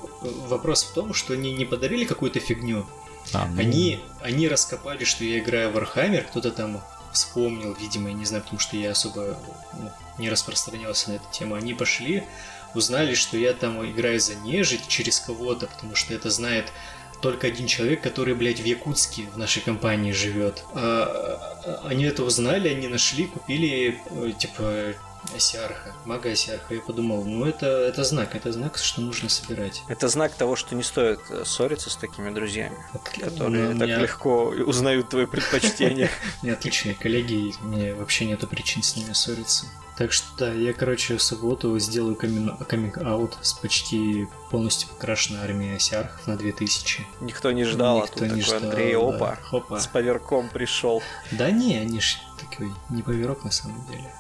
[SPEAKER 2] вопрос в том, что они не подарили какую-то фигню, а, ну... они, они раскопали, что я играю в Warhammer, кто-то там вспомнил, видимо, я не знаю, потому что я особо ну, не распространялся на эту тему. Они пошли, узнали, что я там играю за нежить через кого-то, потому что это знает только один человек, который, блядь, в Якутске в нашей компании живет. А, а, они это узнали, они нашли, купили, э, типа, Осиарха, мага Осиарха. Я подумал, ну это, это знак, это знак, что нужно собирать.
[SPEAKER 3] Это знак того, что не стоит э, ссориться с такими друзьями, которые
[SPEAKER 2] Ну,
[SPEAKER 3] так
[SPEAKER 2] меня-
[SPEAKER 3] легко узнают твои предпочтения.
[SPEAKER 2] Меня отличные коллеги, мне вообще нету причин с ними ссориться. Так что да, я, короче, в субботу сделаю каминг-аут с почти полностью покрашенной армией осиархов на 2000.
[SPEAKER 3] Никто не ждал, а
[SPEAKER 2] Никто
[SPEAKER 3] тут
[SPEAKER 2] не
[SPEAKER 3] такой
[SPEAKER 2] ждал,
[SPEAKER 3] Андрей,
[SPEAKER 2] да.
[SPEAKER 3] опа, с поверком пришел.
[SPEAKER 2] Да не, они ж такой не поверок на самом деле.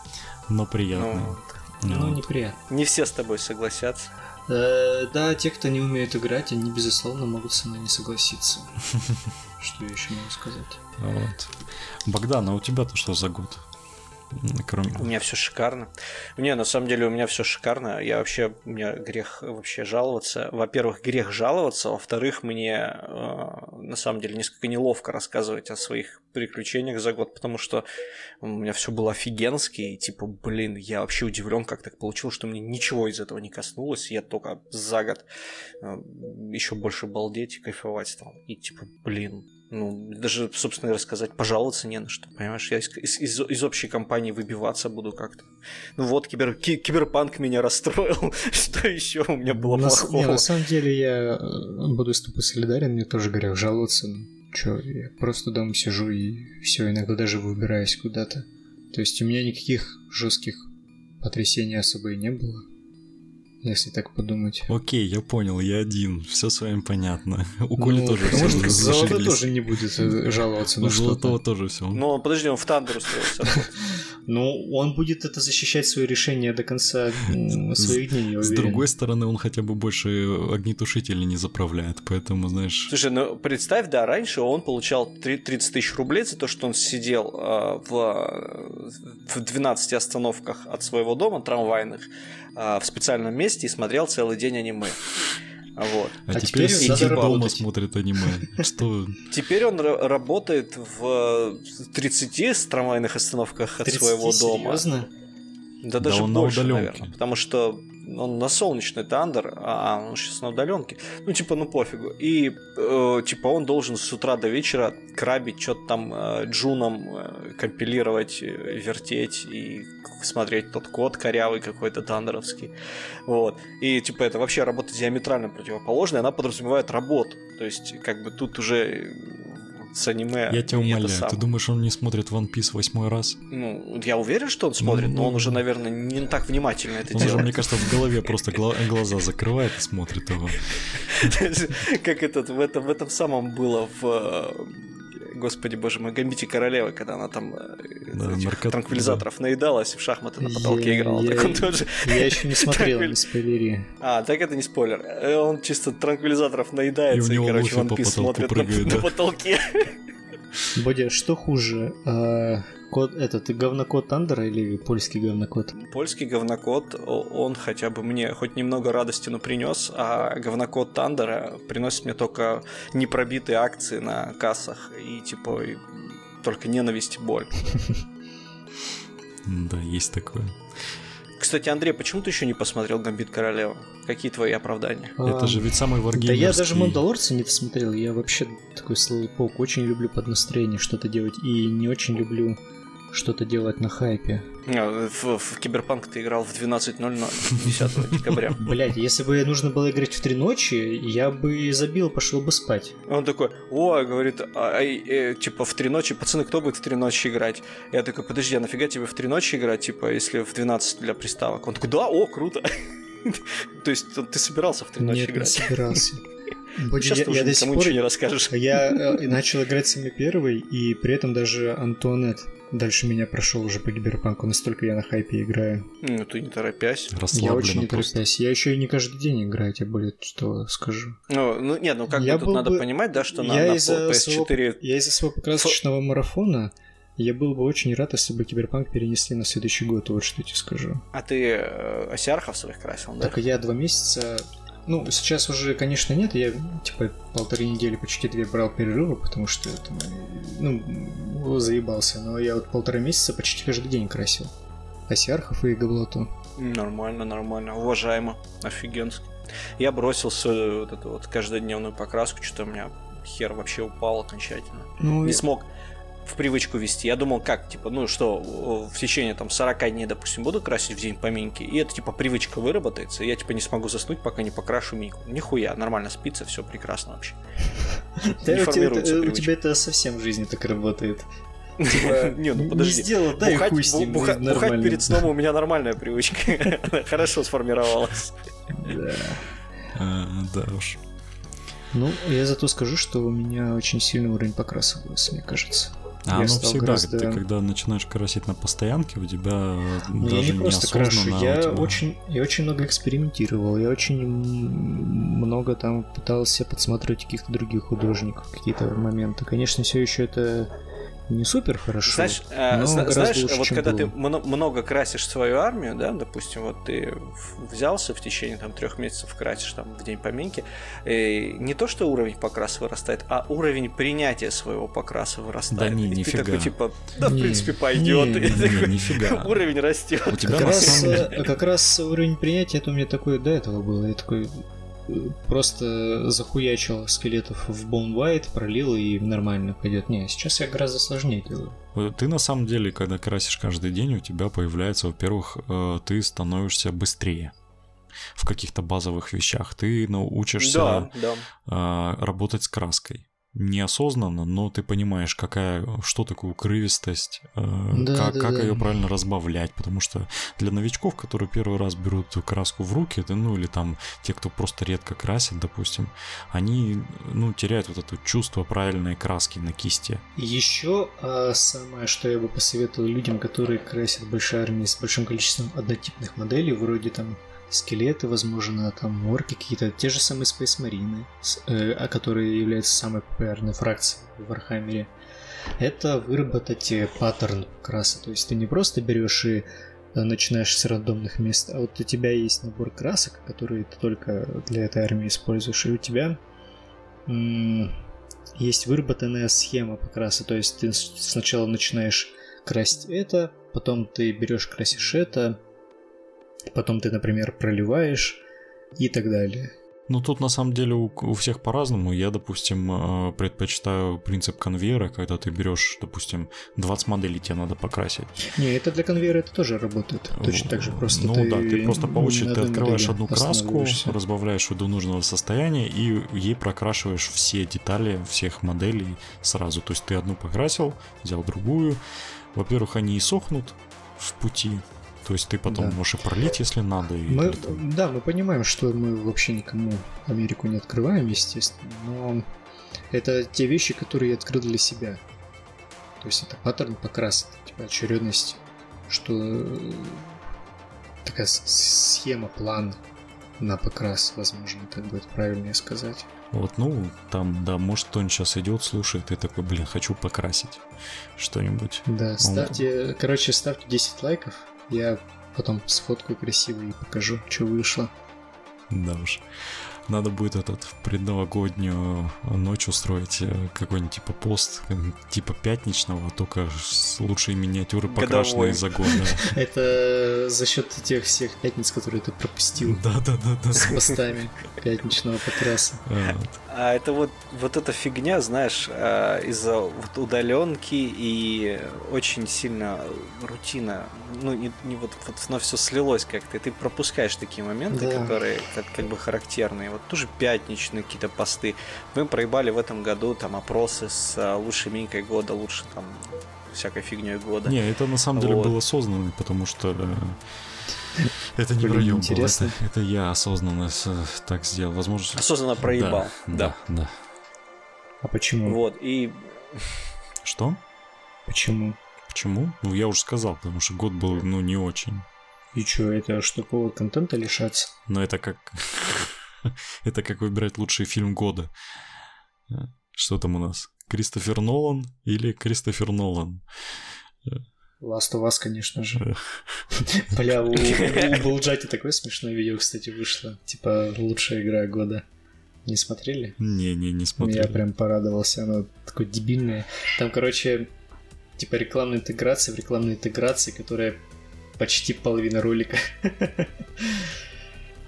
[SPEAKER 1] Но приятно.
[SPEAKER 3] Ну,
[SPEAKER 2] Ну,
[SPEAKER 1] Вот.
[SPEAKER 2] неприятно.
[SPEAKER 3] не все с тобой согласятся.
[SPEAKER 2] Э, да, те, кто не умеет играть, они, безусловно, могут со мной не согласиться. Что я еще могу сказать?
[SPEAKER 1] Вот. Богдан, а у тебя-то что за год? Кроме...
[SPEAKER 3] У меня все шикарно. Не, на самом деле у меня все шикарно. Я вообще, у меня грех вообще жаловаться. Во-первых, грех жаловаться. Во-вторых, мне э, на самом деле несколько неловко рассказывать о своих приключениях за год, потому что у меня все было офигенски. И типа, блин, я вообще удивлен, как так получилось, что мне ничего из этого не коснулось. Я только за год еще больше балдеть и кайфовать стал. И типа, блин, ну, даже, собственно, рассказать, пожаловаться не на что, понимаешь? Я из, из- из- общей компании выбиваться буду как-то. Ну вот, кибер, ки- киберпанк меня расстроил. Что еще у меня было
[SPEAKER 2] на, с- не,
[SPEAKER 3] плохого?
[SPEAKER 2] на самом деле я э, буду с тобой солидарен, мне тоже грех жаловаться. Ну, чё, я просто дома сижу и все, иногда даже выбираюсь куда-то. То есть у меня никаких жестких потрясений особо и не было, если так подумать.
[SPEAKER 1] Окей, я понял, я один, все с вами понятно. У Коли
[SPEAKER 2] Ну,
[SPEAKER 1] тоже все
[SPEAKER 2] что Золотой тоже не будет жаловаться
[SPEAKER 1] У
[SPEAKER 2] на.
[SPEAKER 1] Золотого тоже все.
[SPEAKER 3] Ну, подожди, он в Тандер устроился.
[SPEAKER 2] Ну, он будет это защищать свое решение до конца своих дней, я
[SPEAKER 1] С другой стороны, он хотя бы больше огнетушителей не заправляет, поэтому, знаешь...
[SPEAKER 3] Слушай, ну представь, да, раньше он получал три- 30 тысяч рублей за то, что он сидел э, в, в 12 остановках от своего дома трамвайных э, в специальном месте и смотрел целый день аниме. Вот.
[SPEAKER 1] А,
[SPEAKER 2] А
[SPEAKER 1] теперь
[SPEAKER 2] теперь
[SPEAKER 1] сидит дома,
[SPEAKER 2] работать.
[SPEAKER 1] смотрит аниме. Что?
[SPEAKER 3] Теперь он ра- работает в 30 трамвайных остановках от
[SPEAKER 2] 30,
[SPEAKER 3] своего дома.
[SPEAKER 2] серьезно?
[SPEAKER 3] Да даже
[SPEAKER 1] он на
[SPEAKER 3] больше,
[SPEAKER 1] удалёнке.
[SPEAKER 3] наверное. Потому что он на солнечный тандер, а он сейчас на удаленке. Ну, типа, ну пофигу. И, э, типа, он должен с утра до вечера крабить, что-то там э, джуном э, компилировать, э, вертеть и смотреть тот код корявый какой-то тандеровский. Вот. И, типа, это вообще работа диаметрально противоположная, она подразумевает работу. То есть, как бы тут уже с аниме...
[SPEAKER 1] Я тебя умоляю,
[SPEAKER 3] сам.
[SPEAKER 1] ты думаешь, он не смотрит One Piece восьмой раз?
[SPEAKER 3] Ну, я уверен, что он смотрит, но
[SPEAKER 1] ну,
[SPEAKER 3] он уже, наверное, не так внимательно это
[SPEAKER 1] Он уже,
[SPEAKER 3] делает.
[SPEAKER 1] мне кажется, в голове просто гла- глаза закрывает и смотрит его.
[SPEAKER 3] Как этот в этом, в этом самом было в э, Господи боже мой, Гамбите королевы, когда она там э,
[SPEAKER 1] Да,
[SPEAKER 3] этих
[SPEAKER 1] наркот-
[SPEAKER 3] транквилизаторов наедалась и в шахматы на потолке
[SPEAKER 2] Я-
[SPEAKER 3] играла.
[SPEAKER 2] я-
[SPEAKER 3] Так он тоже.
[SPEAKER 2] Я еще не смотрел, не спойлери.
[SPEAKER 3] А, так это не спойлер. Э, Он чисто транквилизаторов наедается
[SPEAKER 1] И
[SPEAKER 3] и,
[SPEAKER 1] у него
[SPEAKER 3] короче, One
[SPEAKER 1] по
[SPEAKER 3] Piece смотрит на-
[SPEAKER 1] прыгает,
[SPEAKER 3] на
[SPEAKER 1] да.
[SPEAKER 3] потолке.
[SPEAKER 2] Бодя, что хуже? а, код, этот, говнокод Тандера или польский говнокод?
[SPEAKER 3] Польский говнокод, он хотя бы мне хоть немного радости, но принес, а говнокод Тандера приносит мне только непробитые акции на кассах и типа и только ненависть и боль.
[SPEAKER 1] Да, есть такое.
[SPEAKER 3] Кстати, Андрей, почему ты еще не посмотрел Гамбит Королевы? Какие твои оправдания?
[SPEAKER 1] Это
[SPEAKER 2] А,
[SPEAKER 1] же ведь самый
[SPEAKER 2] Да
[SPEAKER 1] варгеймерский...
[SPEAKER 2] я даже Мандалорца не досмотрел. Я вообще такой слой паук. Очень люблю под настроение что-то делать. И не очень люблю что-то делать на хайпе.
[SPEAKER 3] А, В, в Киберпанк ты играл в 12.00 10 декабря.
[SPEAKER 2] Блять, если бы нужно было играть в три ночи, я бы забил, пошел бы спать.
[SPEAKER 3] Он такой, о, говорит, а, э, типа в три ночи, пацаны, кто будет в три ночи играть? Я такой, подожди, а нафига тебе в три ночи играть, типа, если в 12 для приставок? Он такой, да, о, круто. То есть ты собирался в три ночи
[SPEAKER 2] Нет, не
[SPEAKER 3] играть?
[SPEAKER 2] собирался. Бодя,
[SPEAKER 3] Сейчас
[SPEAKER 2] я,
[SPEAKER 3] ты
[SPEAKER 2] я
[SPEAKER 3] уже
[SPEAKER 2] до сих пор...
[SPEAKER 3] ничего не расскажешь.
[SPEAKER 2] Я э, начал играть самый первый, и при этом даже Антуанет дальше меня прошел уже по киберпанку. Настолько я на хайпе играю.
[SPEAKER 3] Ну, ты не торопясь.
[SPEAKER 2] Я очень не
[SPEAKER 1] просто.
[SPEAKER 2] торопясь. Я еще и не каждый день играю, тебе более что скажу.
[SPEAKER 3] Ну, ну, нет, ну как
[SPEAKER 2] Я
[SPEAKER 3] бы тут надо
[SPEAKER 2] бы-
[SPEAKER 3] понимать, да, что на,
[SPEAKER 2] я
[SPEAKER 3] на
[SPEAKER 2] из-за своего-
[SPEAKER 3] PS4...
[SPEAKER 2] Я из-за своего красочного марафона я был бы очень рад, если бы Киберпанк перенесли на следующий год, вот что я тебе скажу.
[SPEAKER 3] А ты э, осярхов своих красил, да?
[SPEAKER 2] Так я два месяца... Ну, сейчас уже, конечно, нет, я, типа, полторы недели, почти две брал перерыва, потому что, это, ну, заебался, но я вот полтора месяца почти каждый день красил. Осярхов и Габлоту.
[SPEAKER 3] Нормально, нормально. Уважаемо. Офигенски. Я бросился вот эту вот каждодневную покраску, что-то у меня хер вообще упал окончательно. Ну, не смог в привычку вести. Я думал, как, типа, ну что, в течение там 40 дней, допустим, буду красить в день по миньке, и это, типа, привычка выработается, и я, типа, не смогу заснуть, пока не покрашу миньку. Нихуя, нормально спится, все прекрасно вообще.
[SPEAKER 2] Да, у тебя это совсем в жизни так работает.
[SPEAKER 3] Типа, не, ну подожди. Не сделал, да бухать, и хуй с ним, буха, бухать перед сном у меня нормальная привычка. Хорошо сформировалась.
[SPEAKER 2] Да.
[SPEAKER 1] А, да уж.
[SPEAKER 2] Ну, я зато скажу, что у меня очень сильный уровень покраса мне кажется.
[SPEAKER 1] А оно всегда, гораздо... ты когда начинаешь красить на постоянке, у тебя ну, даже я не просто крашу,
[SPEAKER 2] я тебя... очень, я очень много экспериментировал, я очень много там пытался подсматривать каких-то других художников, какие-то моменты. Конечно, все еще это не супер хорошо.
[SPEAKER 3] Знаешь, э, знаешь лучше, вот когда было. ты много красишь свою армию, да, допустим, вот ты взялся в течение там трех месяцев красишь там в день поминки, и не то что уровень покраса вырастает, а уровень принятия своего покраса вырастает.
[SPEAKER 1] Да не,
[SPEAKER 3] и
[SPEAKER 1] нифига.
[SPEAKER 3] ты такой типа, да не, в принципе пойдет.
[SPEAKER 1] Не, не, не, нифига.
[SPEAKER 3] Уровень растет.
[SPEAKER 2] У тебя как, раз, как раз уровень принятия это у меня такой до этого было. Я такой просто захуячил скелетов в Bone White, пролил и нормально пойдет. Не, сейчас я гораздо сложнее делаю.
[SPEAKER 1] Ты на самом деле, когда красишь каждый день, у тебя появляется, во-первых, э, ты становишься быстрее в каких-то базовых вещах. Ты научишься да, да. Э, работать с краской неосознанно, но ты понимаешь, какая, что такое укрывистость, э, да, как, да, как да. ее правильно разбавлять, потому что для новичков, которые первый раз берут краску в руки, это, ну или там те, кто просто редко красит, допустим, они ну, теряют вот это чувство правильной краски на кисти.
[SPEAKER 2] Еще а, самое, что я бы посоветовал людям, которые красят большой армии с большим количеством однотипных моделей, вроде там скелеты, возможно, там орки какие-то, те же самые Space Marine, э, а которые являются самой популярной фракцией в Вархаммере, это выработать паттерн покраса. То есть ты не просто берешь и э, начинаешь с рандомных мест, а вот у тебя есть набор красок, которые ты только для этой армии используешь, и у тебя м- есть выработанная схема покраса. То есть ты сначала начинаешь красить это, потом ты берешь красишь это, потом ты, например, проливаешь и так далее.
[SPEAKER 1] Ну, тут на самом деле у, у всех по-разному. Я, допустим, э, предпочитаю принцип конвейера, когда ты берешь, допустим, 20 моделей тебе надо покрасить.
[SPEAKER 2] Не, это для конвейера это тоже работает. Точно так же просто
[SPEAKER 1] Ну
[SPEAKER 2] ты
[SPEAKER 1] да, ты просто по очереди ты открываешь одну краску, разбавляешь ее до нужного состояния и ей прокрашиваешь все детали всех моделей сразу. То есть ты одну покрасил, взял другую. Во-первых, они и сохнут в пути, то есть ты потом да. можешь и пролить, если надо. И
[SPEAKER 2] мы, да, мы понимаем, что мы вообще никому Америку не открываем, естественно, но это те вещи, которые я открыл для себя. То есть это паттерн покрас, типа очередность, что э, такая схема, план на покрас, возможно, так будет правильнее сказать.
[SPEAKER 1] Вот, ну, там, да, может, кто-нибудь сейчас идет, слушает, и такой, блин, хочу покрасить что-нибудь.
[SPEAKER 2] Да, ставьте, Он... короче, ставьте 10 лайков, я потом сфоткаю красиво и покажу, что вышло.
[SPEAKER 1] Да уж. Надо будет этот в предновогоднюю ночь устроить э, какой-нибудь типа пост, типа пятничного, только с лучшие миниатюры покрашенные за год.
[SPEAKER 2] Это за счет тех всех пятниц, которые ты пропустил.
[SPEAKER 1] Да, да, да, да.
[SPEAKER 2] С постами пятничного покраса.
[SPEAKER 3] А это вот, вот эта фигня, знаешь, а, из-за вот удаленки и очень сильно рутина, ну, не, не вот, вот оно все слилось как-то, и ты пропускаешь такие моменты, да. которые как, как бы характерные. Вот тоже пятничные какие-то посты. Мы проебали в этом году там опросы с а, лучшей минькой года, лучше там всякой фигней года.
[SPEAKER 1] Не, это на самом деле вот. было осознанно, потому что э, это не проем был, это, это я осознанно так сделал. Возможно...
[SPEAKER 3] Осознанно проебал.
[SPEAKER 1] Да, да, да.
[SPEAKER 2] А почему?
[SPEAKER 3] Вот, и...
[SPEAKER 1] Что?
[SPEAKER 2] Почему?
[SPEAKER 1] Почему? Ну, я уже сказал, потому что год был, ну, не очень.
[SPEAKER 2] И что, это что, повод контента лишаться?
[SPEAKER 1] Ну, это как... это как выбирать лучший фильм года. Что там у нас? Кристофер Нолан или Кристофер Нолан?
[SPEAKER 2] Last of Us, конечно же. Бля, у, у Булджати такое смешное видео, кстати, вышло. Типа, лучшая игра года. Не смотрели?
[SPEAKER 1] Не, не, не смотрели.
[SPEAKER 2] Я прям порадовался, оно такое дебильное. Там, короче, типа рекламная интеграция в рекламной интеграции, которая почти половина ролика.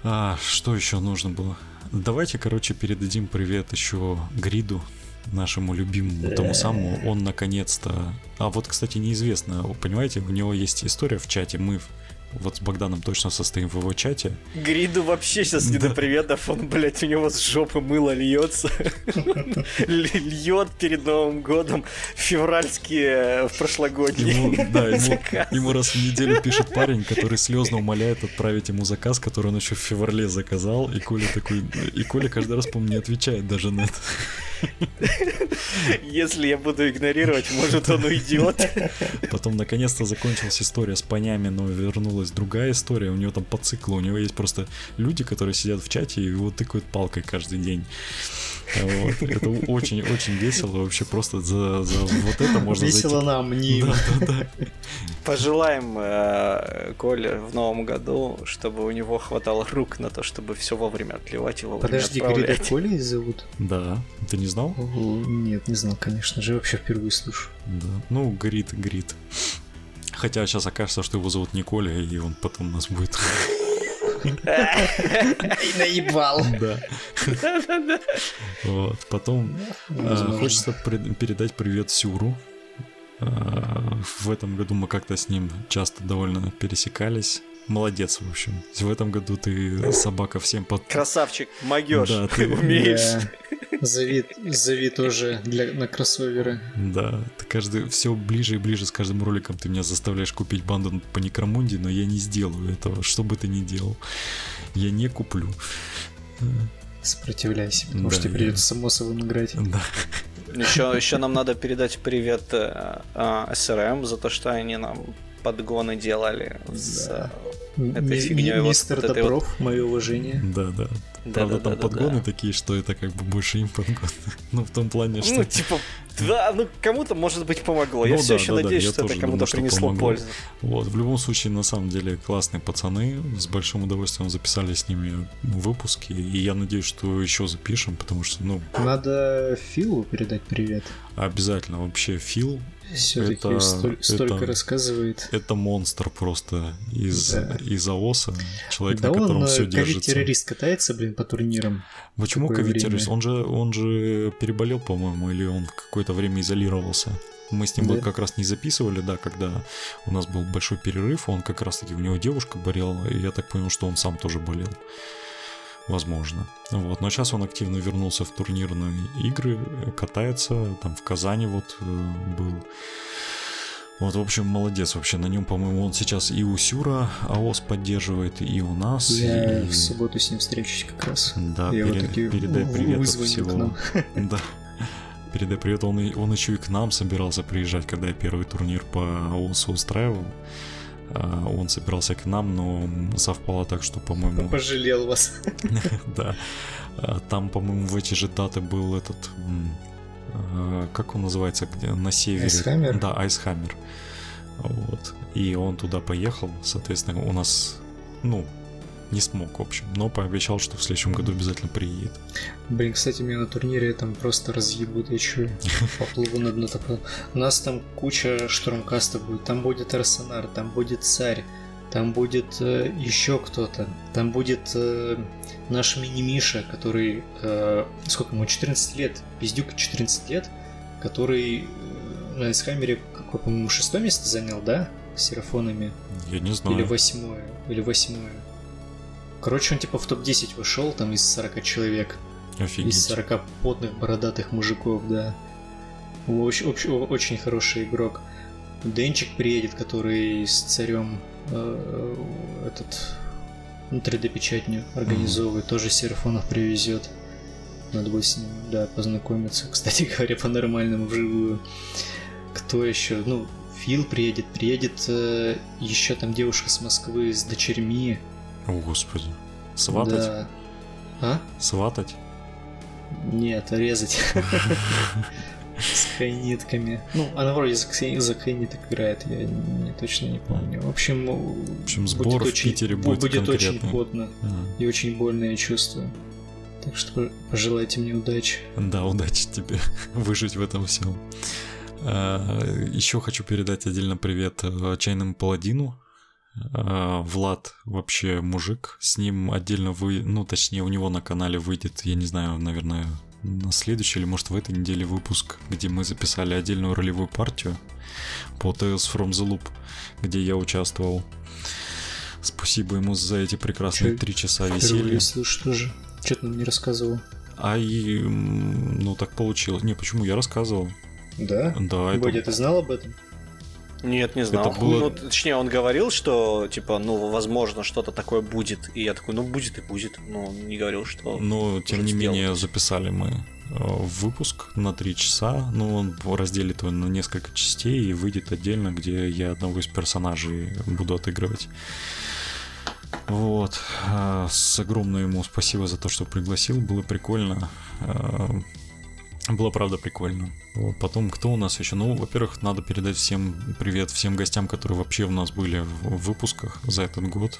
[SPEAKER 1] А, что еще нужно было? Давайте, короче, передадим привет еще Гриду, нашему любимому, тому самому. Он наконец-то... А вот, кстати, неизвестно, понимаете, у него есть история в чате. Мы вот с Богданом точно состоим в его чате.
[SPEAKER 3] Гриду вообще сейчас не до приветов, он, блядь, у него с жопы мыло льется. Льет перед Новым годом февральские в прошлогодние.
[SPEAKER 1] Ему, да, ему, ему раз в неделю пишет парень, который слезно умоляет отправить ему заказ, который он еще в феврале заказал, и Коля такой, и Коля каждый раз, по-моему, не отвечает даже на это.
[SPEAKER 3] Если я буду игнорировать, может он уйдет.
[SPEAKER 1] Потом наконец-то закончилась история с понями, но вернулась другая история. У него там по циклу, у него есть просто люди, которые сидят в чате и его тыкают палкой каждый день. Вот. Это очень-очень весело. Вообще просто за, за вот это можно
[SPEAKER 2] Весело
[SPEAKER 1] зайти.
[SPEAKER 2] нам, не
[SPEAKER 1] Да, да, да.
[SPEAKER 3] Пожелаем э, Коле в новом году, чтобы у него хватало рук на то, чтобы все вовремя отливать и вовремя
[SPEAKER 2] Подожди, Грида
[SPEAKER 3] отправлять.
[SPEAKER 2] Колей зовут?
[SPEAKER 1] Да, ты не знал?
[SPEAKER 2] Нет, не знал, конечно же, вообще впервые слышу.
[SPEAKER 1] Да. Ну, Грит, Грит. Хотя сейчас окажется, что его зовут Николя, и он потом нас будет...
[SPEAKER 2] И наебал.
[SPEAKER 1] Да. Вот. Потом э,
[SPEAKER 2] Возможно.
[SPEAKER 1] хочется передать привет Сюру. Э, В этом году мы как-то с ним часто довольно пересекались. Молодец, в общем. В этом году ты собака всем под...
[SPEAKER 3] Красавчик, могешь,
[SPEAKER 1] Да,
[SPEAKER 3] ты умеешь.
[SPEAKER 2] Да. Зови, зови тоже для, на кроссоверы.
[SPEAKER 1] Да, ты каждый все ближе и ближе с каждым роликом ты меня заставляешь купить банду по Некромунде, но я не сделаю этого, что бы ты ни делал. Я не куплю.
[SPEAKER 2] Сопротивляйся, потому
[SPEAKER 1] Да,
[SPEAKER 2] что тебе
[SPEAKER 1] я-
[SPEAKER 2] придется само собой играть.
[SPEAKER 1] Да.
[SPEAKER 3] Еще, еще нам надо передать привет э, э, СРМ за то, что они нам подгоны делали. с,
[SPEAKER 2] Да.
[SPEAKER 3] э, фигнёй,
[SPEAKER 2] ми-
[SPEAKER 3] вот
[SPEAKER 2] Мистер
[SPEAKER 3] вот.
[SPEAKER 2] Добров, мое уважение.
[SPEAKER 1] Да, да.
[SPEAKER 3] да,
[SPEAKER 1] Правда,
[SPEAKER 3] да,
[SPEAKER 1] там
[SPEAKER 3] да,
[SPEAKER 1] подгоны
[SPEAKER 3] да.
[SPEAKER 1] такие, что это как бы больше им подгоны. Ну, в том плане, что...
[SPEAKER 3] Ну, типа, да, ну кому-то, может быть, помогло. Я
[SPEAKER 1] Ну
[SPEAKER 3] все еще
[SPEAKER 1] да,
[SPEAKER 3] надеюсь, что это кому-то принесло
[SPEAKER 1] помогло.
[SPEAKER 3] пользу.
[SPEAKER 1] Вот, в любом случае, на самом деле, классные пацаны. С большим удовольствием записали с ними выпуски. И я надеюсь, что еще запишем, потому что, ну,
[SPEAKER 2] Надо Филу передать привет.
[SPEAKER 1] обязательно вообще Фил
[SPEAKER 2] Все-таки
[SPEAKER 1] Это-
[SPEAKER 2] столько
[SPEAKER 1] это-
[SPEAKER 2] рассказывает.
[SPEAKER 1] это монстр просто из,
[SPEAKER 2] Да.
[SPEAKER 1] из АОСа. Человек,
[SPEAKER 2] Да
[SPEAKER 1] на котором
[SPEAKER 2] он
[SPEAKER 1] все
[SPEAKER 2] э,
[SPEAKER 1] держится.
[SPEAKER 2] ковид-террорист катается, блин, по турнирам.
[SPEAKER 1] Почему ковид-террорист? Он же, он же переболел, по-моему, или он какое-то время изолировался. Мы с ним
[SPEAKER 2] Да.
[SPEAKER 1] как раз не записывали, да, когда у нас был большой перерыв, он как раз-таки, у него девушка болела, и я так понял, что он сам тоже болел. Возможно. Вот. Но сейчас он активно вернулся в турнирные игры, э, катается, там в Казани вот э, был. Вот, в общем, молодец вообще. На нем, по-моему, он сейчас и у Сюра АОС поддерживает, и у нас.
[SPEAKER 2] Я
[SPEAKER 1] и...
[SPEAKER 2] в субботу с ним встречусь как раз.
[SPEAKER 1] Да,
[SPEAKER 2] Я
[SPEAKER 1] пере-
[SPEAKER 2] вот таки
[SPEAKER 1] передай привет от всего. Да. Передай привет. Он, и- он еще и к нам собирался приезжать, когда я первый турнир по АОСу устраивал. А, Он собирался к нам, но совпало так, что, по-моему,
[SPEAKER 2] Пожалел вас.
[SPEAKER 1] да. А, Там, по-моему, в эти же даты был этот... а, Как он называется? На севере.
[SPEAKER 2] Айсхаммер?
[SPEAKER 1] Да, Айсхаммер. Вот. И он туда поехал, соответственно, у нас, ну, не смог, в общем, но пообещал, что в следующем году обязательно приедет.
[SPEAKER 2] Блин, кстати, меня на турнире там просто разъебут, я чё, поплыву на дно такое. У нас там куча штурмкастов будет, там будет Арсенар, там будет Царь, там будет э, еще кто-то, там будет э, наш мини-Миша, который, э, сколько ему, 14 лет, пиздюк 14 лет, который э, на Айсхаммере, какое, по-моему, шестое место занял, да, с серафонами?
[SPEAKER 1] Я не знаю.
[SPEAKER 2] Или восьмое, или восьмое. Короче, он типа в топ-10 вошел, там из 40 человек.
[SPEAKER 1] Офигеть.
[SPEAKER 2] Из 40 потных бородатых мужиков, да. Очень, очень, очень хороший игрок. Денчик приедет, который с царем э, этот ну, 3D-печатню организовывает, тоже серафонов привезет. Надо будет с ним, да, познакомиться. Кстати говоря, по-нормальному вживую. Кто еще? Ну, Фил приедет, приедет э, еще там девушка с Москвы с дочерьми.
[SPEAKER 1] О, господи. Сватать?
[SPEAKER 2] Да. А?
[SPEAKER 1] Сватать?
[SPEAKER 2] Нет, резать. С хайнитками. Ну, она вроде за, хайниток играет, я не, точно не помню. В общем,
[SPEAKER 1] В общем, сбор в Питере будет
[SPEAKER 2] будет очень
[SPEAKER 1] А,
[SPEAKER 2] и очень больно, я чувствую. Так что пожелайте мне удачи.
[SPEAKER 1] Да, удачи тебе выжить в этом всем. Еще хочу передать отдельно привет э, чайному паладину. А, Влад вообще мужик, с ним отдельно вы, ну точнее у него на канале выйдет, я не знаю, наверное, на следующий или может в этой неделе выпуск, где мы записали отдельную ролевую партию по Tales from the Loop, где я участвовал. Спасибо ему за эти прекрасные три часа веселья.
[SPEAKER 2] Я слышу тоже. Что-то нам не рассказывал.
[SPEAKER 1] А и, ну так получилось. Не, почему я рассказывал?
[SPEAKER 2] Да?
[SPEAKER 1] Да.
[SPEAKER 2] Бодя, это... ты знал об этом?
[SPEAKER 3] Нет, не знал. Это было... ну, точнее, он говорил, что, типа, ну, возможно, что-то такое будет. И я такой, ну, будет и будет. Но он не говорил, что...
[SPEAKER 1] Но, тем не сделать. менее, записали мы э, выпуск на три часа. Ну, он разделит его на несколько частей и выйдет отдельно, где я одного из персонажей буду отыгрывать. Вот. Э, с огромное ему спасибо за то, что пригласил. Было прикольно. Было, правда, прикольно. Потом, кто у нас еще? Ну, во-первых, надо передать всем привет всем гостям, которые вообще у нас были в выпусках за этот год.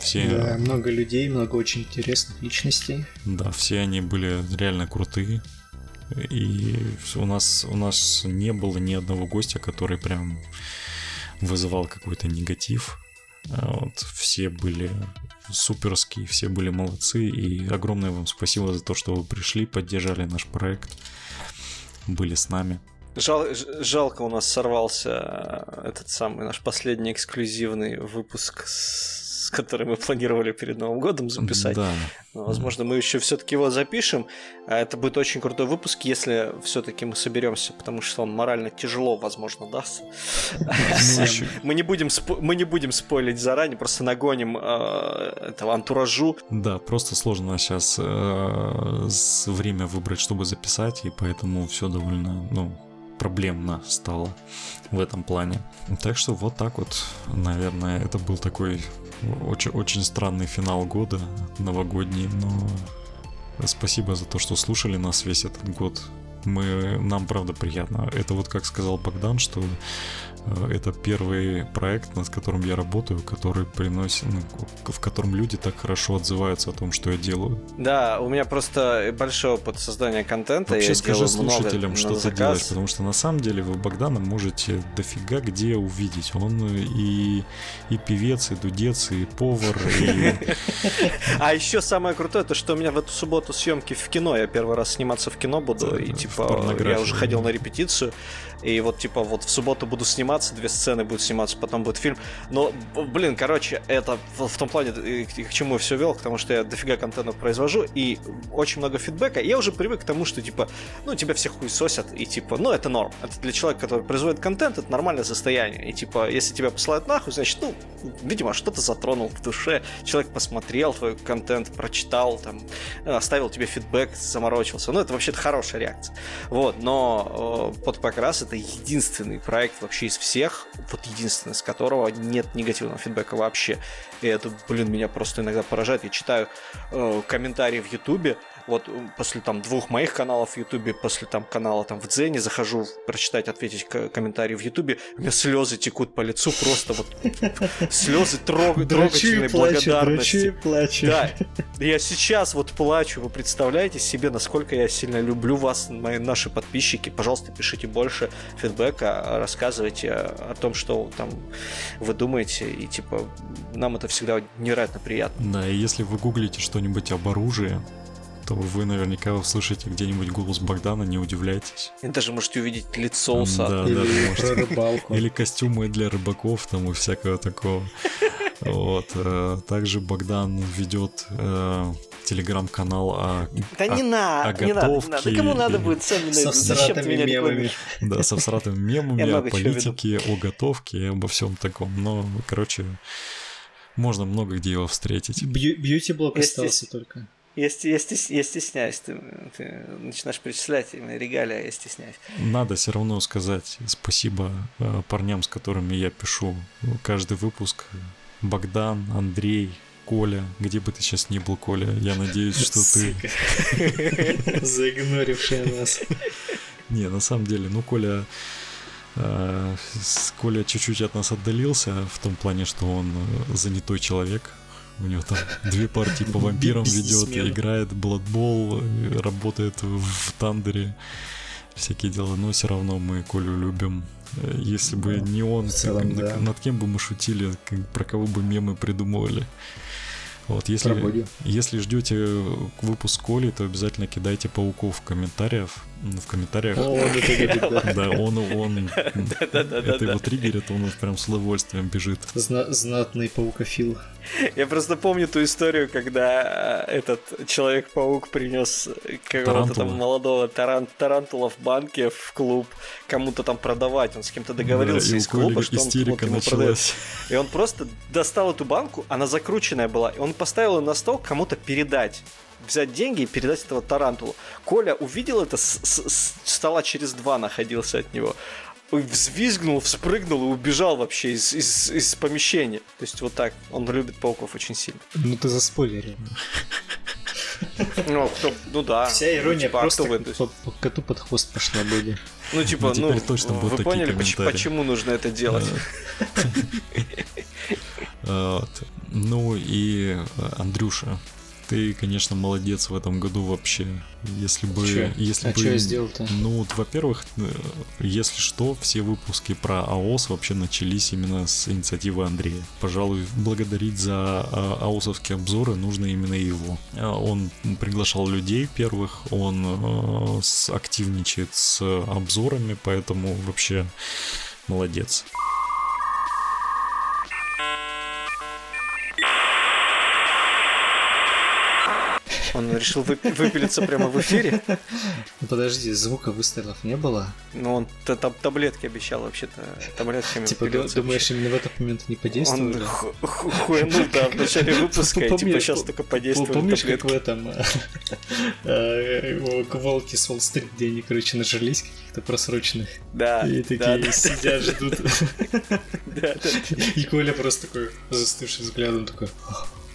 [SPEAKER 2] Все... Да, много людей, много очень интересных личностей.
[SPEAKER 1] Да, все они были реально крутые. И у нас, у нас не было ни одного гостя, который прям вызывал какой-то негатив. А вот, все были суперские, все были молодцы. И огромное вам спасибо за то, что вы пришли, поддержали наш проект были с нами.
[SPEAKER 3] Жал, жалко, у нас сорвался э, этот самый наш последний эксклюзивный выпуск с который мы планировали перед Новым годом записать. Да. Но, возможно, мы еще все-таки его запишем. А это будет очень крутой выпуск, если все-таки мы соберемся, потому что он морально тяжело, возможно, дастся. Ну, мы не будем мы не будем спойлить заранее, просто нагоним э, этого антуражу.
[SPEAKER 1] Да, просто сложно сейчас э, время выбрать, чтобы записать, и поэтому все довольно, ну, проблемно стало в этом плане. Так что вот так вот, наверное, это был такой очень, очень странный финал года новогодний, но спасибо за то, что слушали нас весь этот год. Мы, нам правда приятно. Это вот как сказал Богдан, что это первый проект, над которым я работаю, который приносит, ну, в котором люди так хорошо отзываются о том, что я делаю.
[SPEAKER 3] Да, у меня просто большой опыт создания контента.
[SPEAKER 1] Вообще я скажи слушателям, что ты делаешь, потому что на самом деле вы Богдана можете дофига где увидеть. Он и, и певец, и дудец, и повар.
[SPEAKER 3] А еще самое крутое, то что у меня в эту субботу съемки в кино. Я первый раз сниматься в кино буду, и типа я уже ходил на репетицию. И вот, типа, вот в субботу буду сниматься, две сцены будут сниматься, потом будет фильм. Но, блин, короче, это в, том плане, к, к чему я все вел, потому что я дофига контента произвожу, и очень много фидбэка. И я уже привык к тому, что, типа, ну, тебя все хуесосят, и, типа, ну, это норм. Это для человека, который производит контент, это нормальное состояние. И, типа, если тебя посылают нахуй, значит, ну, видимо, что-то затронул в душе. Человек посмотрел твой контент, прочитал, там, оставил тебе фидбэк, заморочился. Ну, это вообще-то хорошая реакция. Вот, но э, под покрас это единственный проект вообще из всех, вот единственный, с которого нет негативного фидбэка вообще. И это, блин, меня просто иногда поражает. Я читаю э, комментарии в Ютубе, вот после там двух моих каналов в Ютубе, после там канала там в Дзене захожу прочитать, ответить комментарии в Ютубе, у меня слезы текут по лицу, просто вот слезы трог, трогательной благодарности.
[SPEAKER 2] плачу.
[SPEAKER 3] Да, я сейчас вот плачу, вы представляете себе, насколько я сильно люблю вас, мои, наши подписчики. Пожалуйста, пишите больше фидбэка, рассказывайте о том, что там вы думаете, и типа нам это всегда невероятно приятно.
[SPEAKER 1] Да, и если вы гуглите что-нибудь об оружии, то вы наверняка услышите где-нибудь голос Богдана, не удивляйтесь.
[SPEAKER 3] И даже можете увидеть лицо усатое.
[SPEAKER 1] Да, или можете. рыбалку. Или костюмы для рыбаков там и всякого такого. Вот. Э, также Богдан ведет э, телеграм-канал о
[SPEAKER 3] Да не надо, не надо, Да кому надо будет, сами
[SPEAKER 2] Зачем ты меня рекламируешь?
[SPEAKER 1] Да, со всратыми мемами, о политике, о готовке и обо всем таком. Но, короче, можно много где его встретить.
[SPEAKER 2] Бьюти-блок остался только.
[SPEAKER 3] Я, я, я стесняюсь, ты, ты начинаешь перечислять именно регалии, а я стесняюсь.
[SPEAKER 1] Надо все равно сказать спасибо э, парням, с которыми я пишу каждый выпуск. Богдан, Андрей, Коля, где бы ты сейчас ни был, Коля, я надеюсь, что ты...
[SPEAKER 2] Заигнорившая нас.
[SPEAKER 1] Не, на самом деле, ну, Коля... Э, Коля чуть-чуть от нас отдалился в том плане, что он э, занятой человек, у него там две партии по вампирам ведет, играет Бладбол, работает в Тандере, всякие дела. Но все равно мы Колю любим. Э, если бы не он, целом, как, да. над кем бы мы шутили, как, про кого бы мемы придумывали. Вот, если, если ждете выпуск Коли, то обязательно кидайте пауков в комментариях. В комментариях. Да, он, он, это его триггерит, он прям с удовольствием бежит.
[SPEAKER 2] Знатный паукофил.
[SPEAKER 3] Я просто помню ту историю, когда э, этот Человек-паук принес какого-то там молодого таран тарантула в банке в клуб кому-то там продавать. Он с кем-то договорился да, из клуба, что он кому-то ему продает. И он просто достал эту банку, она закрученная была, и он поставил ее на стол кому-то передать взять деньги и передать этого тарантулу. Коля увидел это, с, с, с стола через два находился от него взвизгнул, вспрыгнул и убежал вообще из, из, из помещения. То есть вот так. Он любит пауков очень сильно.
[SPEAKER 2] Ну ты за заспойлерил.
[SPEAKER 3] Ну, кто, ну да.
[SPEAKER 2] Вся ирония ну, типа, просто вы, по, по коту под хвост пошла были.
[SPEAKER 3] Ну, типа, ну, ну точно вы поняли, почему, почему нужно это делать?
[SPEAKER 1] Ну и Андрюша, ты, конечно, молодец в этом году вообще. Если бы... Чё? Если
[SPEAKER 2] а
[SPEAKER 1] бы,
[SPEAKER 2] что я сделал-то?
[SPEAKER 1] Ну, вот, во-первых, э, если что, все выпуски про АОС вообще начались именно с инициативы Андрея. Пожалуй, благодарить за а, АОСовские обзоры нужно именно его. А, он приглашал людей первых, он э, активничает с обзорами, поэтому вообще молодец.
[SPEAKER 3] Он решил выпилиться прямо в эфире.
[SPEAKER 2] Ну подожди, звука выстрелов не было?
[SPEAKER 3] Ну он таблетки обещал вообще-то. Таблетками
[SPEAKER 2] Типа думаешь, именно в этот момент не подействовали?
[SPEAKER 3] Он хуянул, да, в начале выпуска, и типа сейчас только подействовали
[SPEAKER 2] Помнишь, как в этом э, волки с Уолл-стрит, где они, короче, нажрались каких-то просроченных?
[SPEAKER 3] Да,
[SPEAKER 2] И такие сидят, ждут. И Коля просто такой застывший взглядом такой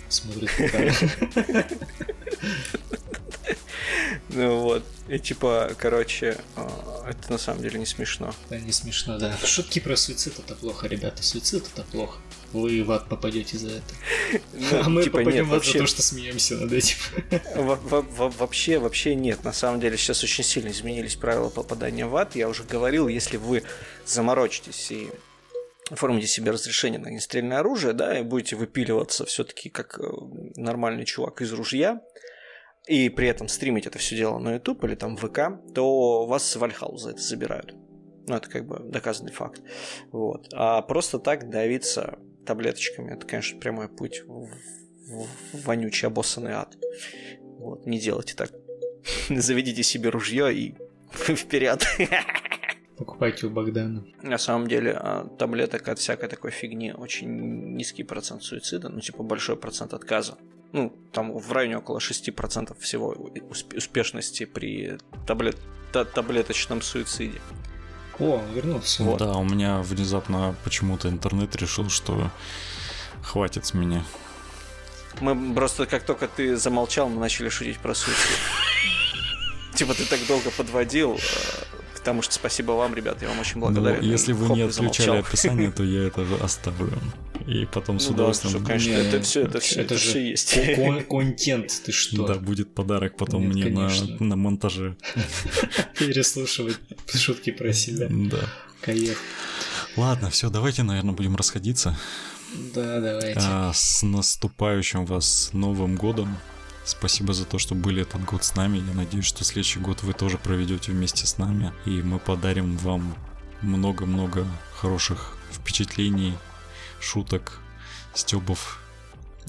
[SPEAKER 2] смотрит
[SPEAKER 3] Ну вот. И типа, короче, а, это на самом деле не смешно.
[SPEAKER 2] Да, не смешно, да. Шутки про суицид это плохо, ребята. Суицид это плохо. Вы в ад попадете за это. Ну, а мы типа, попадем нет, в ад вообще... за то, что смеемся над этим.
[SPEAKER 3] Вообще, вообще нет. На самом деле сейчас очень сильно изменились правила попадания в ад. Я уже говорил, если вы заморочитесь и оформите себе разрешение на огнестрельное оружие, да, и будете выпиливаться все-таки как э, нормальный чувак из ружья, и при этом стримить это все дело на YouTube или там ВК, то вас с Вальхалу за это забирают. Ну, это как бы доказанный факт. Вот. А просто так давиться таблеточками, это, конечно, прямой путь в, в, в вонючий обоссанный ад. Вот, не делайте так. Заведите себе ружье и вперед.
[SPEAKER 2] Покупайте у Богдана.
[SPEAKER 3] На самом деле, а, таблеток от всякой такой фигни очень низкий процент суицида, ну, типа большой процент отказа. Ну, там в районе около 6% всего успешности при таблет... таблеточном суициде.
[SPEAKER 2] О, вернулся.
[SPEAKER 1] Вот. Да, у меня внезапно почему-то интернет решил, что хватит с меня.
[SPEAKER 3] Мы просто, как только ты замолчал, мы начали шутить про суицид. Типа ты так долго подводил, э, Потому что спасибо вам, ребят, я вам очень благодарен.
[SPEAKER 1] Ну, если вы не отключали описание, то я это оставлю. И потом ну, с удовольствием... Да,
[SPEAKER 3] что, конечно, не, это все, это все, это, это все есть.
[SPEAKER 2] Контент, ты что?
[SPEAKER 1] Да, будет подарок потом Нет, мне на, на монтаже.
[SPEAKER 2] Переслушивать шутки про себя.
[SPEAKER 1] Да.
[SPEAKER 2] Кайф.
[SPEAKER 1] Ладно, все, давайте, наверное, будем расходиться.
[SPEAKER 2] Да, давайте.
[SPEAKER 1] А, с наступающим вас Новым годом. Спасибо за то, что были этот год с нами. Я надеюсь, что следующий год вы тоже проведете вместе с нами. И мы подарим вам много-много хороших впечатлений, шуток, стебов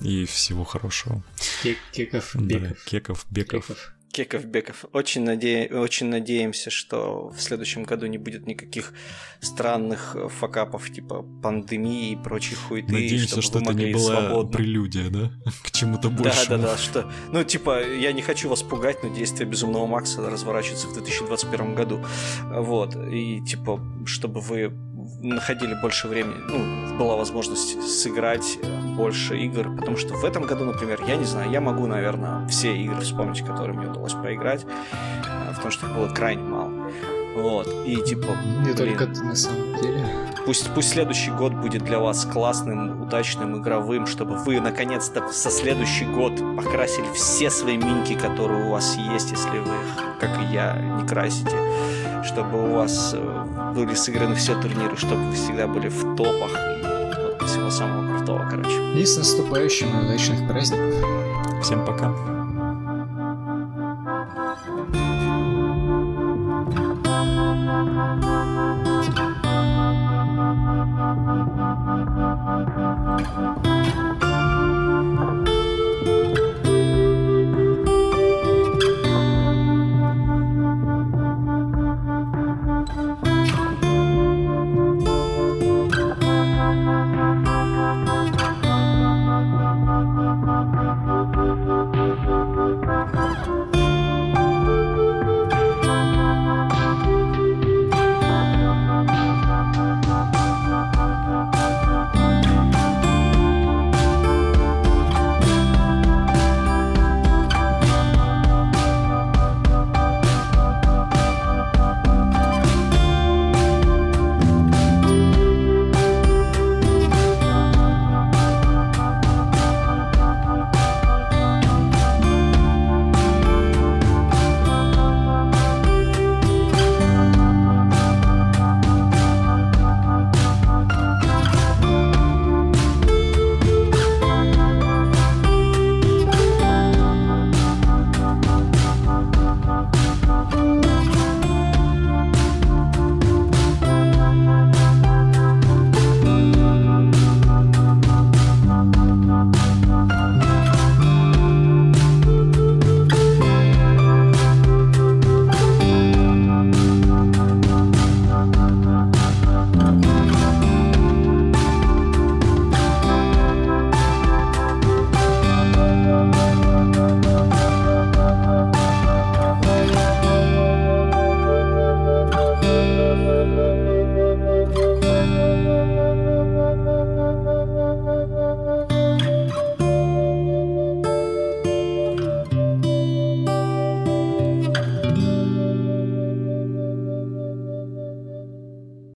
[SPEAKER 1] и всего хорошего.
[SPEAKER 2] Кеков,
[SPEAKER 1] беков. Да, кеков, беков. Кеков.
[SPEAKER 3] Кеков Беков. Очень, наде... очень надеемся, что в следующем году не будет никаких странных э, факапов, типа пандемии и прочей хуйты.
[SPEAKER 1] Надеемся, что это не была свободно. прелюдия, да? К чему-то большему.
[SPEAKER 3] Да, да, да. Что... Ну, типа, я не хочу вас пугать, но действие Безумного Макса разворачивается в 2021 году. Вот. И, типа, чтобы вы находили больше времени, ну, была возможность сыграть больше игр, потому что в этом году, например, я не знаю, я могу, наверное, все игры вспомнить, которые мне удалось поиграть, э, потому что их было крайне мало. Вот, и типа...
[SPEAKER 2] Не блин, только ты на самом деле.
[SPEAKER 3] Пусть, пусть следующий год будет для вас классным, удачным, игровым, чтобы вы наконец-то со следующий год покрасили все свои минки, которые у вас есть, если вы их, как и я, не красите чтобы у вас э, были сыграны все турниры, чтобы вы всегда были в топах. И всего самого крутого, короче.
[SPEAKER 2] И с наступающим и удачных праздников.
[SPEAKER 1] Всем пока.